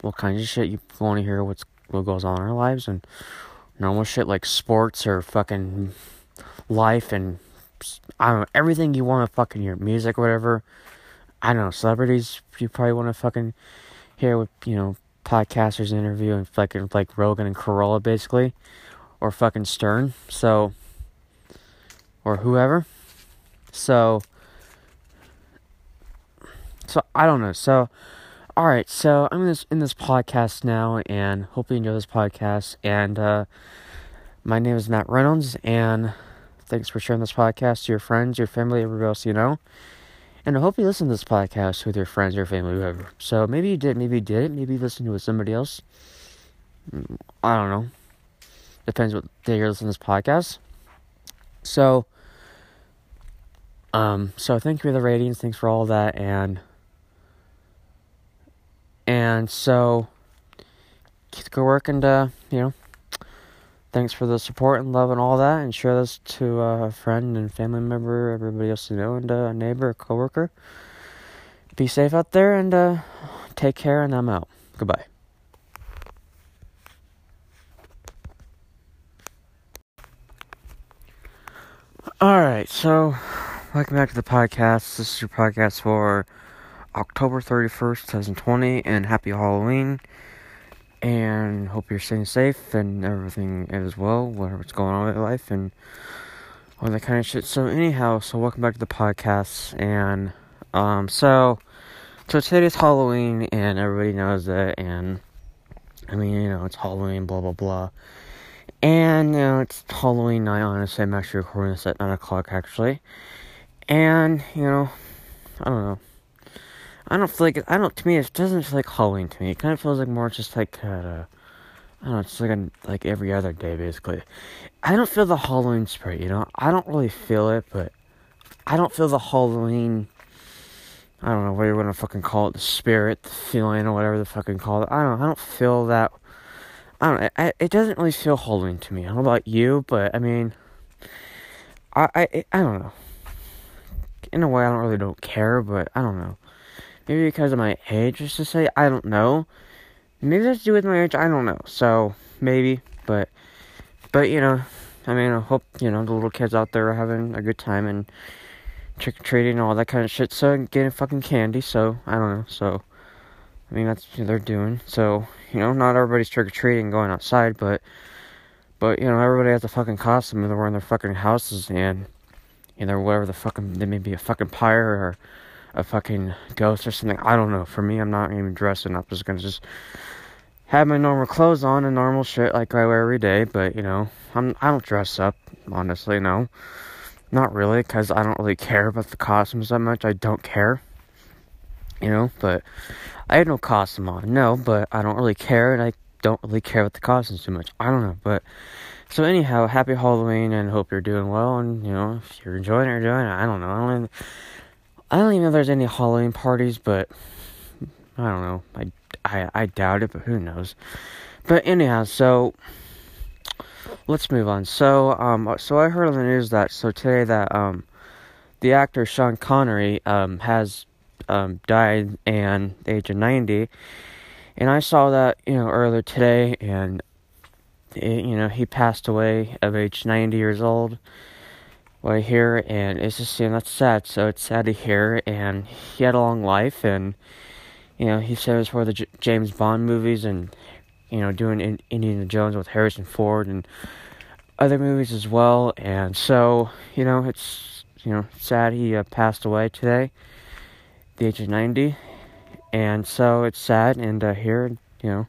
what kinds of shit you want to hear what's what goes on in our lives and normal shit like sports or fucking life and I don't know everything you want to fucking hear music whatever I don't know, celebrities, you probably want to fucking hear what you know podcasters interviewing fucking like Rogan and Carolla basically, or fucking Stern. So, or whoever. So, so I don't know. So, all right. So I'm in this in this podcast now, and hope you enjoy this podcast. And uh, my name is Matt Reynolds, and thanks for sharing this podcast to your friends, your family, everybody else you know. And I hope you listen to this podcast with your friends, your family, whoever. So maybe you did, maybe you didn't, maybe you listened to it with somebody else. Mm, I don't know. Depends what day you're listening to this podcast. So, um, so thank you for the ratings, thanks for all that, and and so keep good work and uh, you know, thanks for the support and love and all that, and share this to a friend and family member, everybody else you know, and uh, a neighbor, a coworker. Be safe out there and uh, take care, and I'm out. Goodbye. All right, so welcome back to the podcast. This is your podcast for October 31st, 2020, and happy Halloween and hope you're staying safe and everything is well, whatever's going on in life and all that kind of shit. So anyhow, so welcome back to the podcast and um so so today's Halloween and everybody knows that and I mean, you know, it's Halloween, blah blah blah. And you know, it's Halloween night, honestly I'm actually recording this at nine o'clock actually. And, you know, I don't know. I don't feel like I don't. To me, it doesn't feel like Halloween to me. It kind of feels like more just like uh, I don't know. It's like a, like every other day, basically. I don't feel the Halloween spirit. You know, I don't really feel it, but I don't feel the Halloween. I don't know what you're gonna fucking call it, the spirit, the feeling, or whatever the fucking call it. I don't. I don't feel that. I don't. I, it doesn't really feel Halloween to me. I don't know about you, but I mean, I I I don't know. In a way, I don't really don't care, but I don't know. Maybe because of my age, just to say. I don't know. Maybe that's to do with my age. I don't know. So maybe, but but you know, I mean, I hope you know the little kids out there are having a good time and trick or treating and all that kind of shit. So getting fucking candy. So I don't know. So I mean, that's what they're doing. So you know, not everybody's trick or treating going outside, but but you know, everybody has a fucking costume and they're wearing their fucking houses and you know whatever the fucking they may be a fucking pyre or a fucking ghost or something. I don't know. For me, I'm not even dressing up. I'm just gonna just have my normal clothes on and normal shit like I wear every day. But you know, I'm I don't dress up. Honestly, no, not really, because I don't really care about the costumes that much. I don't care. You know, but I had no costume on. No, but I don't really care, and I don't really care about the costumes too much. I don't know, but. So anyhow, happy Halloween and hope you're doing well and you know if you're enjoying it, you're doing it. I don't know. I don't even, I don't even know if there's any Halloween parties, but I don't know. I, I, I doubt it, but who knows. But anyhow, so let's move on. So, um, so I heard on the news that so today that um, the actor Sean Connery um has um died and the age of ninety, and I saw that you know earlier today, and it, you know he passed away of age ninety years old I hear, and it's just you know that's sad. So it's sad to hear, and he had a long life, and you know he said it was for the J- James Bond movies, and you know doing in- Indiana Jones with Harrison Ford and other movies as well, and so you know it's you know sad he uh, passed away today, the age of ninety, and so it's sad, and uh, here you know.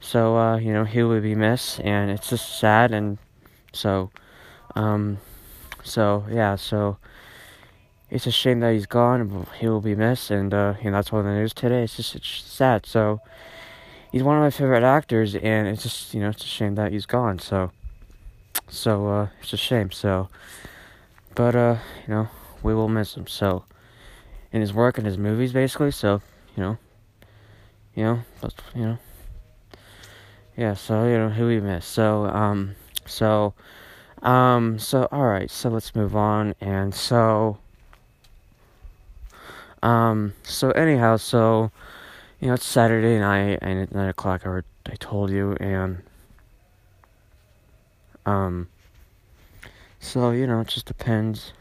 So uh, you know he will be missed, and it's just sad, and so um, so yeah, so it's a shame that he's gone. He will be missed, and uh, you know, that's of the news today. It's just it's sad. So he's one of my favorite actors, and it's just you know it's a shame that he's gone. So so uh, it's a shame. So but uh, you know we will miss him. So in his work and his movies, basically. So you know you know you know yeah. So you know who we miss. So um so. Um, so, alright, so let's move on. And so, um, so anyhow, so, you know, it's Saturday night, and at 9 o'clock, I, I told you, and, um, so, you know, it just depends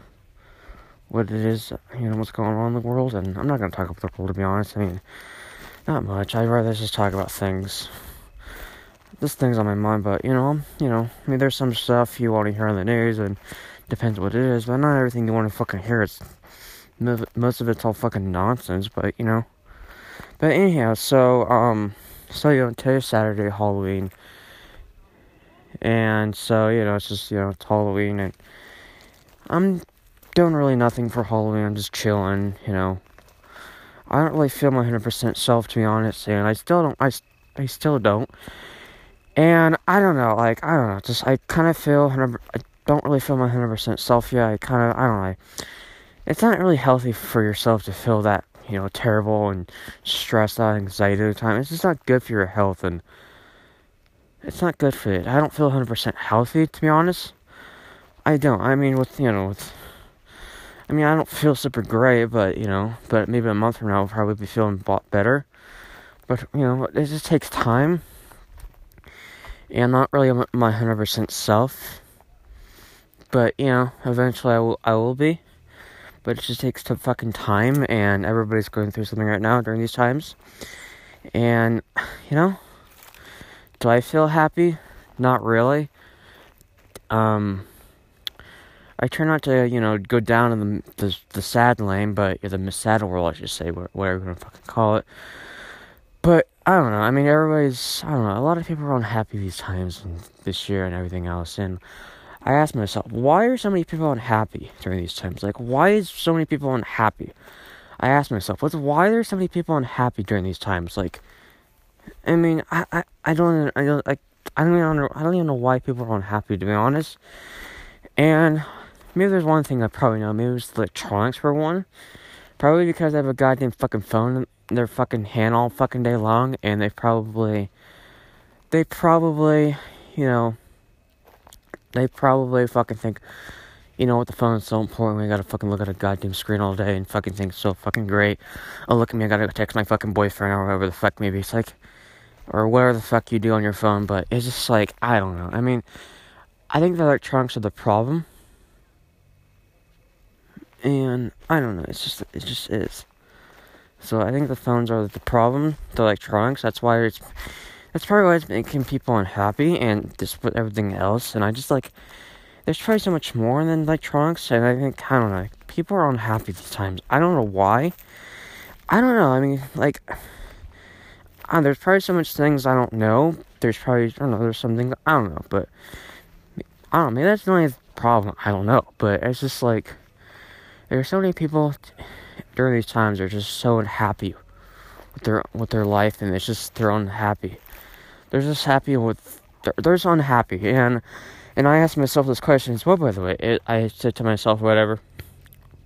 what it is, you know, what's going on in the world, and I'm not gonna talk about the world, to be honest, I mean, Not much. I'd rather just talk about things. This thing's on my mind, but you know, you know, I mean, there's some stuff you want to hear on the news, and depends what it is, but not everything you want to fucking hear. It's most of it's all fucking nonsense, but you know. But anyhow, so um, so you know, today's Saturday, Halloween, and so you know, it's just you know, it's Halloween, and I'm doing really nothing for Halloween. I'm just chilling, you know. I don't really feel my 100% self, to be honest, and I still don't, I, I still don't. And I don't know, like, I don't know, just, I kind of feel, 100, I don't really feel my 100% self yet. I kind of, I don't know, it's not really healthy for yourself to feel that, you know, terrible and stressed out, anxiety at the time. It's just not good for your health, and it's not good for it. I don't feel 100% healthy, to be honest. I don't. I mean, with, you know, with, I mean, I don't feel super great, but, you know, but maybe a month from now I'll probably be feeling a lot better. But, you know, it just takes time. I'm not really my 100% self. But, you know, eventually I will, I will be. But it just takes fucking time, and everybody's going through something right now during these times. And, you know, do I feel happy? Not really. Um, I try not to, you know, go down in the the, the sad lane, but the sad world, I should say, whatever you want to fucking call it. But I don't know. I mean, everybody's. I don't know. A lot of people are unhappy these times and this year and everything else. And I ask myself, why are so many people unhappy during these times? Like, why is so many people unhappy? I ask myself, what's why are so many people unhappy during these times? Like, I mean, I I, I don't I don't I, I don't even know I don't even know why people are unhappy to be honest. And Maybe there's one thing I probably know. Maybe it's electronics for one. Probably because I have a goddamn fucking phone their fucking hand all fucking day long, and they probably, they probably, you know, they probably fucking think, you know what, the phone is so important. We gotta fucking look at a goddamn screen all day and fucking think so fucking great. Oh, look at me, I gotta text my fucking boyfriend or whatever the fuck maybe. It's like, or whatever the fuck you do on your phone, but it's just like, I don't know. I mean, I think the electronics are the problem and I don't know. It's just it just is. So I think the phones are the problem. The electronics. That's why it's. That's probably why it's making people unhappy, and just with everything else. And I just like. There's probably so much more than electronics, and I think I don't know. People are unhappy these times. I don't know why. I don't know. I mean, like. Uh, there's probably so much things I don't know. There's probably I don't know. There's something I don't know, but I don't know. Maybe that's the only problem. I don't know, but it's just like there's so many people during these times are just so unhappy with their with their life, and it's just they're unhappy. They're just happy with they're, they're just unhappy, and and I asked myself this question as well. By the way, it, I said to myself, whatever,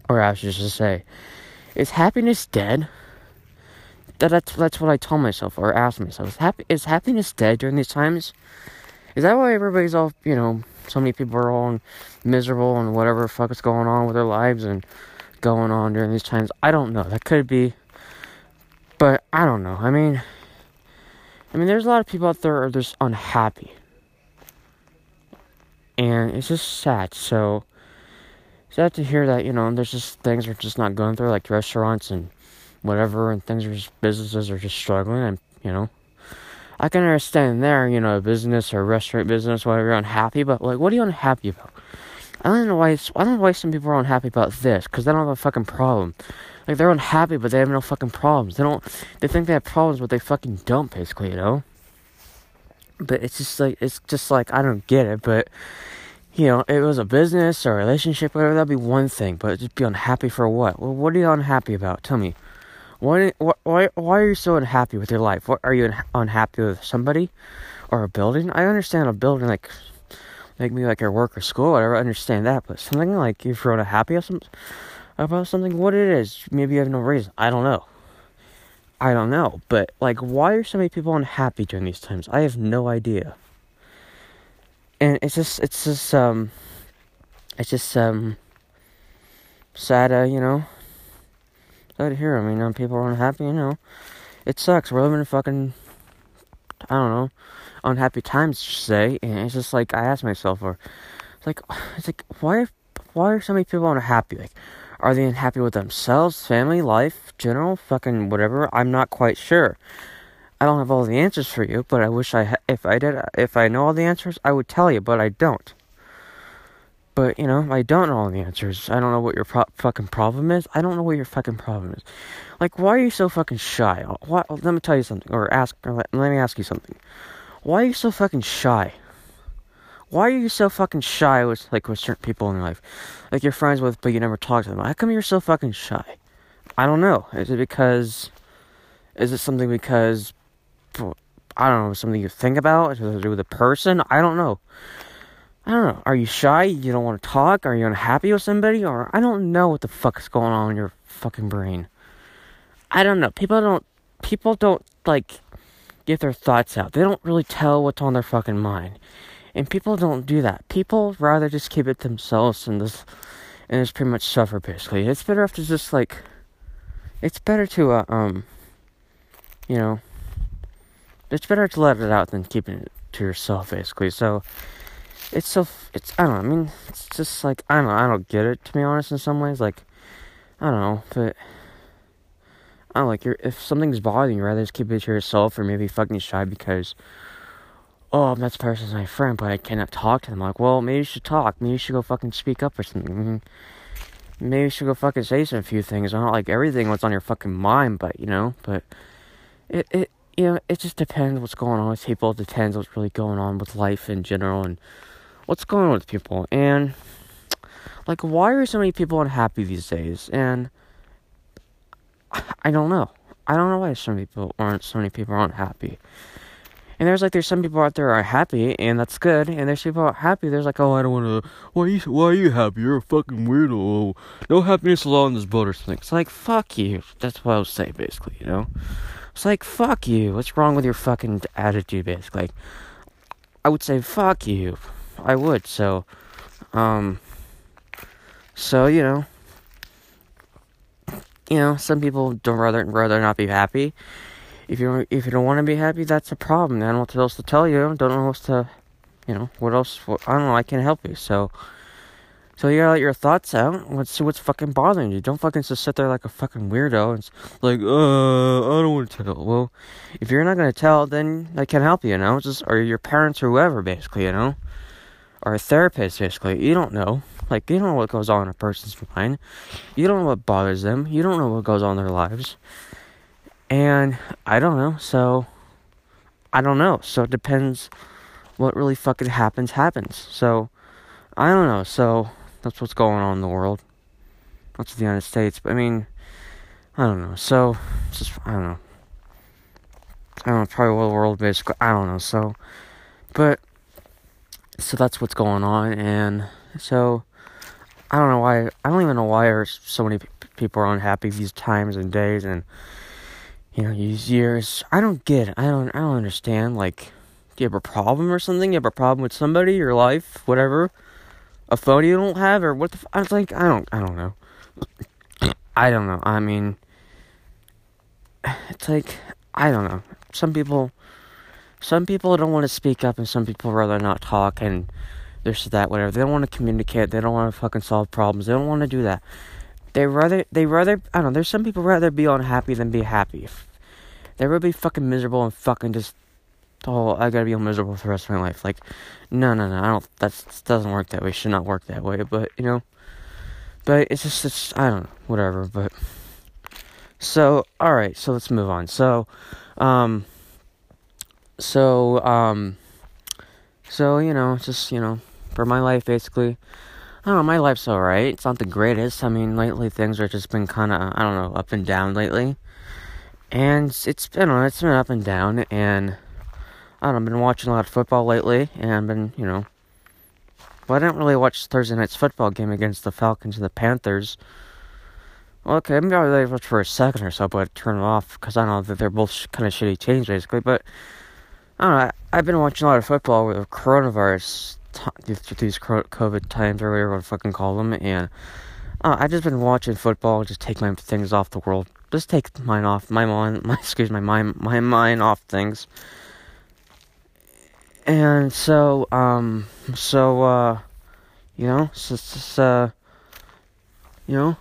or I should just to say, is happiness dead? That, that's that's what I told myself or asked myself. Is happy is happiness dead during these times? Is that why everybody's all you know so many people are all miserable and whatever fuck is going on with their lives and going on during these times. I don't know. That could be, but I don't know. I mean, I mean, there's a lot of people out there are just unhappy, and it's just sad. So sad to hear that you know there's just things are just not going through like restaurants and whatever, and things are just businesses are just struggling, and you know I can understand there, you know, a business or a restaurant business, whatever you're unhappy, but like, what are you unhappy about? I don't know why. I don't know why some people are unhappy about this because they don't have a fucking problem. Like they're unhappy, but they have no fucking problems. They don't. They think they have problems, but they fucking don't. Basically, you know. But it's just like it's just like I don't get it. But you know, it was a business or a relationship, whatever. That'd be one thing. But just be unhappy for what? Well, what are you unhappy about? Tell me. Why, why, why are you so unhappy with your life? What, are you unhappy with somebody or a building? I understand a building like, like me, like your work or school, whatever. I understand that, but something like you're unhappy about something, about something, what it is, maybe you have no reason. I don't know. I don't know, but like, why are so many people unhappy during these times? I have no idea. And it's just, it's just, um, it's just, um, sad, uh, you know sad to hear. I mean, people are unhappy, you know. It sucks. We're living in fucking, I don't know, unhappy times, say. And it's just like, I ask myself, or, it's like, it's like, why, why are so many people unhappy? Like, Are they unhappy with themselves, family, life, general, fucking whatever? I'm not quite sure. I don't have all the answers for you, but I wish I ha- if I did if I know all the answers, I would tell you, but I don't. But, you know, I don't know all the answers. I don't know what your pro- fucking problem is. I don't know what your fucking problem is. Like, why are you so fucking shy? Why, let me tell you something, or ask, or let, let me ask you something. Why are you so fucking shy? Why are you so fucking shy with, like, with certain people in your life? Like, you're friends with, but you never talk to them. How come you're so fucking shy? I don't know. Is it because, is it something because, I don't know, something you think about? Is it to do with a person? I don't know. I don't know. Are you shy? You don't want to talk? Are you unhappy with somebody? Or I don't know what the fuck is going on in your fucking brain. I don't know. People don't. People don't like get their thoughts out. They don't really tell what's on their fucking mind, and people don't do that. People rather just keep it themselves and just and just pretty much suffer. Basically, it's better to just like. It's better to uh, um. You know. It's better to let it out than keeping it to yourself, basically. So it's so it's I don't know. I mean, it's just like I don't know. I don't get it to be honest. In some ways, like I don't know, but Don't like you're if something's bothering you, rather just keep it to yourself or maybe fucking shy because oh that person's my friend, but I cannot talk to them. Like, well, maybe you should talk. Maybe you should go fucking speak up or something. Mm-hmm. Maybe you should go fucking say some few things. I don't like everything what's on your fucking mind, but you know, but it it you know it just depends what's going on with people. It depends what's really going on with life in general and what's going on with people and like why are so many people unhappy these days and i don't know. I don't know why so many people aren't so many people aren't happy. And there's like there's some people out there are happy and that's good and there's people happy there's like oh i don't want to why are you why are you happy? You're a fucking weirdo. No happiness allowed in this boat or something it's like fuck you. That's what i would say basically you know? It's like fuck you. What's wrong with your fucking attitude basically? Like, i would say fuck you. I would. So, um, so you know, you know, some people don't rather rather not be happy. If you if you don't want to be happy, that's a problem. I don't know what else to tell you. Don't know what to, you know, what else? What, I don't know. I can't help you. So, so you gotta let your thoughts out. Let's see what's fucking bothering you. Don't fucking just sit there like a fucking weirdo and like, uh, I don't want to tell. Well, if you're not gonna tell, then I can't help you. You know, just or your parents or whoever, basically. You know or a therapist, basically. You don't know. Like, you don't know what goes on in a person's mind. You don't know what bothers them. You don't know what goes on in their lives. And I don't know. So, I don't know. So, it depends what really fucking happens, happens. So, I don't know. So, that's what's going on in the world. That's the United States. But, I mean, I don't know. So, just, I don't know. I don't know, probably the world basically. I don't know. So, but so that's what's going on and so i don't know why i don't even know why so many people are unhappy these times and days and you know these years. I don't get it. I don't i don't understand like do you have a problem or something? You have a problem with somebody your life whatever? A phone you don't have or what the f- i was like i don't i don't know. I don't know. I mean it's like i don't know. Some people some people don't want to speak up and some people rather not talk and this that whatever. They don't want to communicate they don't want to fucking solve problems they don't want to do that. They rather they rather i don't know there's some people rather be unhappy than be happy. They would be fucking miserable and fucking just oh i gotta be miserable for the rest of my life. Like no no no i don't that doesn't work that way should not work that way but you know? But it's just it's i don't know whatever but so all right so let's move on. So um so um so you know just you know for my life basically. I don't know my life's alright. It's not the greatest. I mean lately things are just been kind of I don't know up and down lately. And it's been it's been up and down and I don't know I've been watching a lot of football lately and I've been you know but I didn't really watch Thursday night's football game against the Falcons and the Panthers. Okay, maybe I was for a second or so, but turn it off because I don't know that they're both kind of shitty teams, basically. But I don't know. I've been watching a lot of football with coronavirus, these COVID times or whatever I fucking call them, and uh, I've just been watching football. Just take my things off the world. Just take mine off my mind. My excuse my mind my mind off things. And so um so uh you know so, so uh you know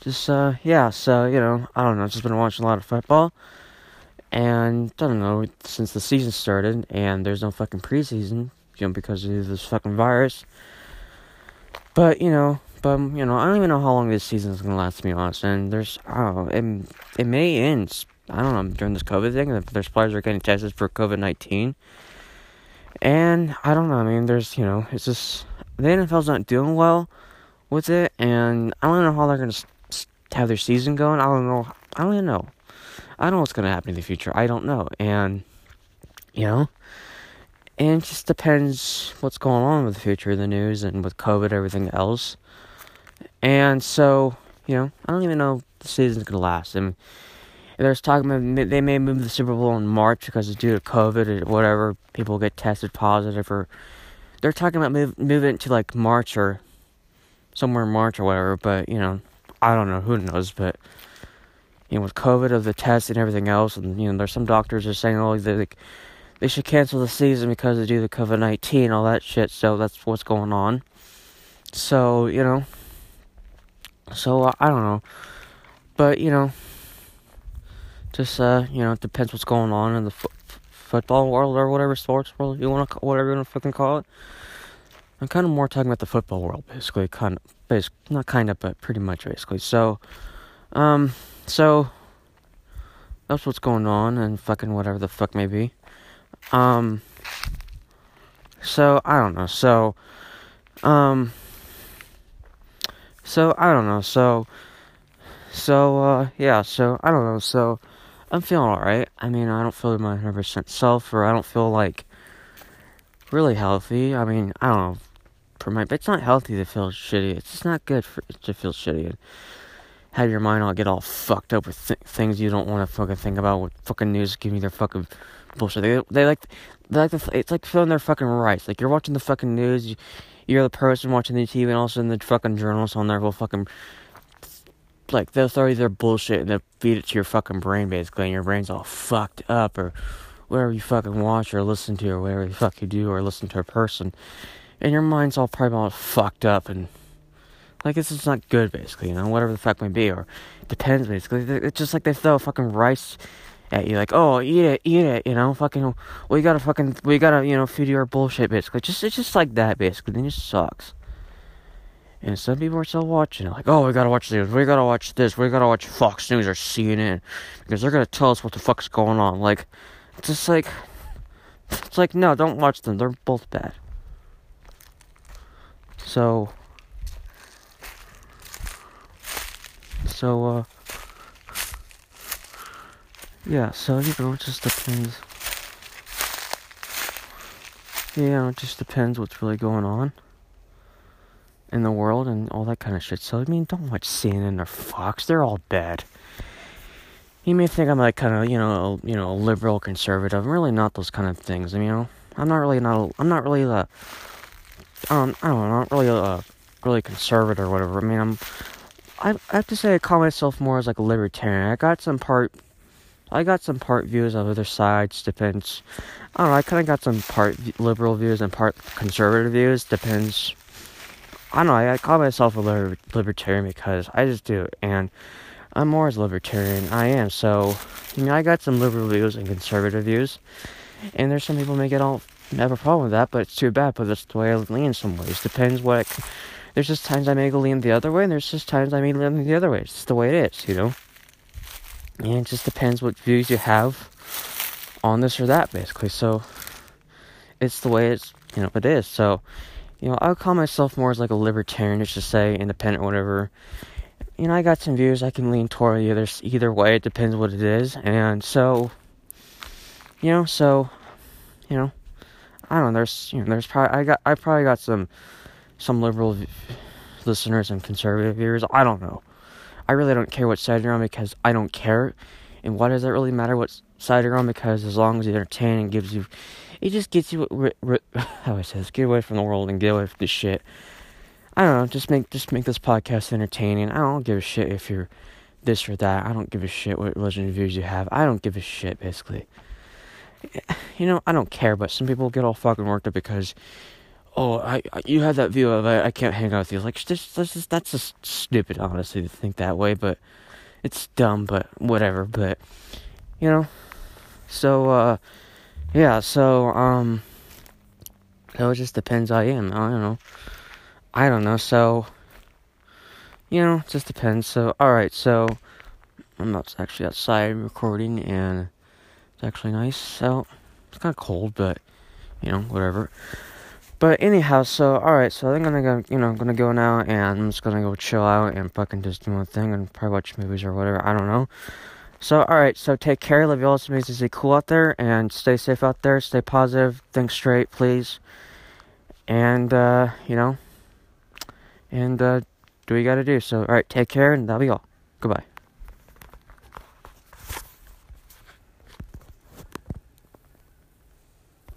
just uh yeah, so you know, I don't know, just been watching a lot of football. And I don't know, since the season started and there's no fucking preseason, you know, because of this fucking virus. But, you know, but um, you know, I don't even know how long this season is gonna last to be honest. And there's I don't know, it it may end I don't know, during this COVID thing, if there's players are getting tested for COVID nineteen. And I don't know, I mean there's you know, it's just the NFL's not doing well with it and I don't know how they're gonna have their season going. I don't know. I don't even know. I don't know what's gonna happen in the future. I don't know, and you know, and it just depends what's going on with the future of the news and with COVID, everything else. And so, you know, I don't even know if the season's gonna last. I mean, there's talking about they may move the Super Bowl in March because it's due to COVID or whatever. People get tested positive, or they're talking about move moving it to like March or somewhere in March or whatever. But you know, I don't know, who knows, but you know, with COVID of the test and everything else, and you know, there's some doctors are saying, oh, they like, they should cancel the season because they do the COVID nineteen, all that shit. So that's what's going on. So you know, so uh, I don't know, but you know, just uh, you know, it depends what's going on in the football world or whatever sports world you want to, whatever you want to fucking call it. I'm kind of more talking about the football world, basically, kind of Basically, not kind of, but pretty much basically. So, um, so that's what's going on, and fucking whatever the fuck may be. Um, so I don't know. So, um, so I don't know. So, so uh, yeah. So I don't know. So I'm feeling alright. I mean, I don't feel my 100% self, or I don't feel like really healthy. I mean, I don't know for my. It's not healthy to feel shitty. It's just not good for to feel shitty have your mind all get all fucked up with th- things you don't want to fucking think about. With fucking news giving you their fucking bullshit. They they like they like the, it's like filling their fucking rights. Like you're watching the fucking news. You, you're the person watching the TV, and all of a sudden the fucking journalists on there will fucking like they'll throw you their bullshit and they'll feed it to your fucking brain basically, and your brain's all fucked up or whatever you fucking watch or listen to or whatever the fuck you do or listen to a person and your mind's all probably all fucked up and like this is not good basically, you know, whatever the fuck may be, or it depends basically. It's just like they throw fucking rice at you, like, oh, eat it, eat it, you know, fucking, we gotta fucking, we gotta, you know, feed you our bullshit basically. Just it's just like that basically. It just sucks. And some people are still watching it, like, oh, we gotta watch this, we gotta watch this, we gotta watch Fox News or CNN because they're gonna tell us what the fuck's going on. Like, it's just like, it's like, no, don't watch them. They're both bad. So, so, uh, yeah, so, you know, it just depends. Yeah, it just depends what's really going on in the world and all that kind of shit. So, I mean, don't watch CNN or Fox. They're all bad. You may think I'm like kind of, you know, you know, liberal conservative. I'm really not those kind of things. I mean, you know, I'm not really not. I'm not really the um, I don't know, not really uh, really conservative or whatever. I mean, I'm, I, I have to say I call myself more as like a libertarian. I got some part, I got some part views of other sides. Depends. I don't know. I kind of got some part liberal views and part conservative views. Depends. I don't know. I, I call myself a liber- libertarian because I just do, and I'm more as libertarian. I am. So, I mean, I got some liberal views and conservative views, and there's some people may get all have a problem with that, but it's too bad. But that's the way I lean some ways. Depends what. There's just times I may lean the other way, and there's just times I may lean the other way. It's just the way it is, you know. And it just depends what views you have on this or that, basically. So it's the way it's you know it is. So you know I would call myself more as like a libertarian, just to say independent, whatever. You know I got some views I can lean toward either either way. It depends what it is, and so you know so you know I don't know. There's you know there's probably I got I probably got some some liberal v- listeners and conservative viewers. I don't know. I really don't care what side you're on because I don't care. And why does it really matter what side you're on? Because as long as it's entertaining and gives you, it just gets you. Re, re, how I say this, get away from the world and get away from the shit. I don't know. Just make just make this podcast entertaining. I don't give a shit if you're this or that. I don't give a shit what religion views you have. I don't give a shit basically you know, I don't care, but some people get all fucking worked up because, oh, I, I you had that view of I, I can't hang out with you. Like, just, this is that's just stupid, honestly, to think that way. But it's dumb. But whatever. But you know, so uh, yeah. So um, it just depends. I am. I don't know. I don't know. So you know, it just depends. So all right. So I'm not actually outside recording, and it's actually nice out. It's kind of cold, but you know, whatever. But anyhow, so alright, so I think I'm gonna go, you know, I'm gonna go now and I'm just gonna go chill out and fucking just do my thing and probably watch movies or whatever. I don't know. So alright, so take care, love you all, it's amazing, stay cool out there and stay safe out there, stay positive, think straight, please. And uh, you know, and uh, do what you gotta do. So alright, take care and that'll be all. Goodbye.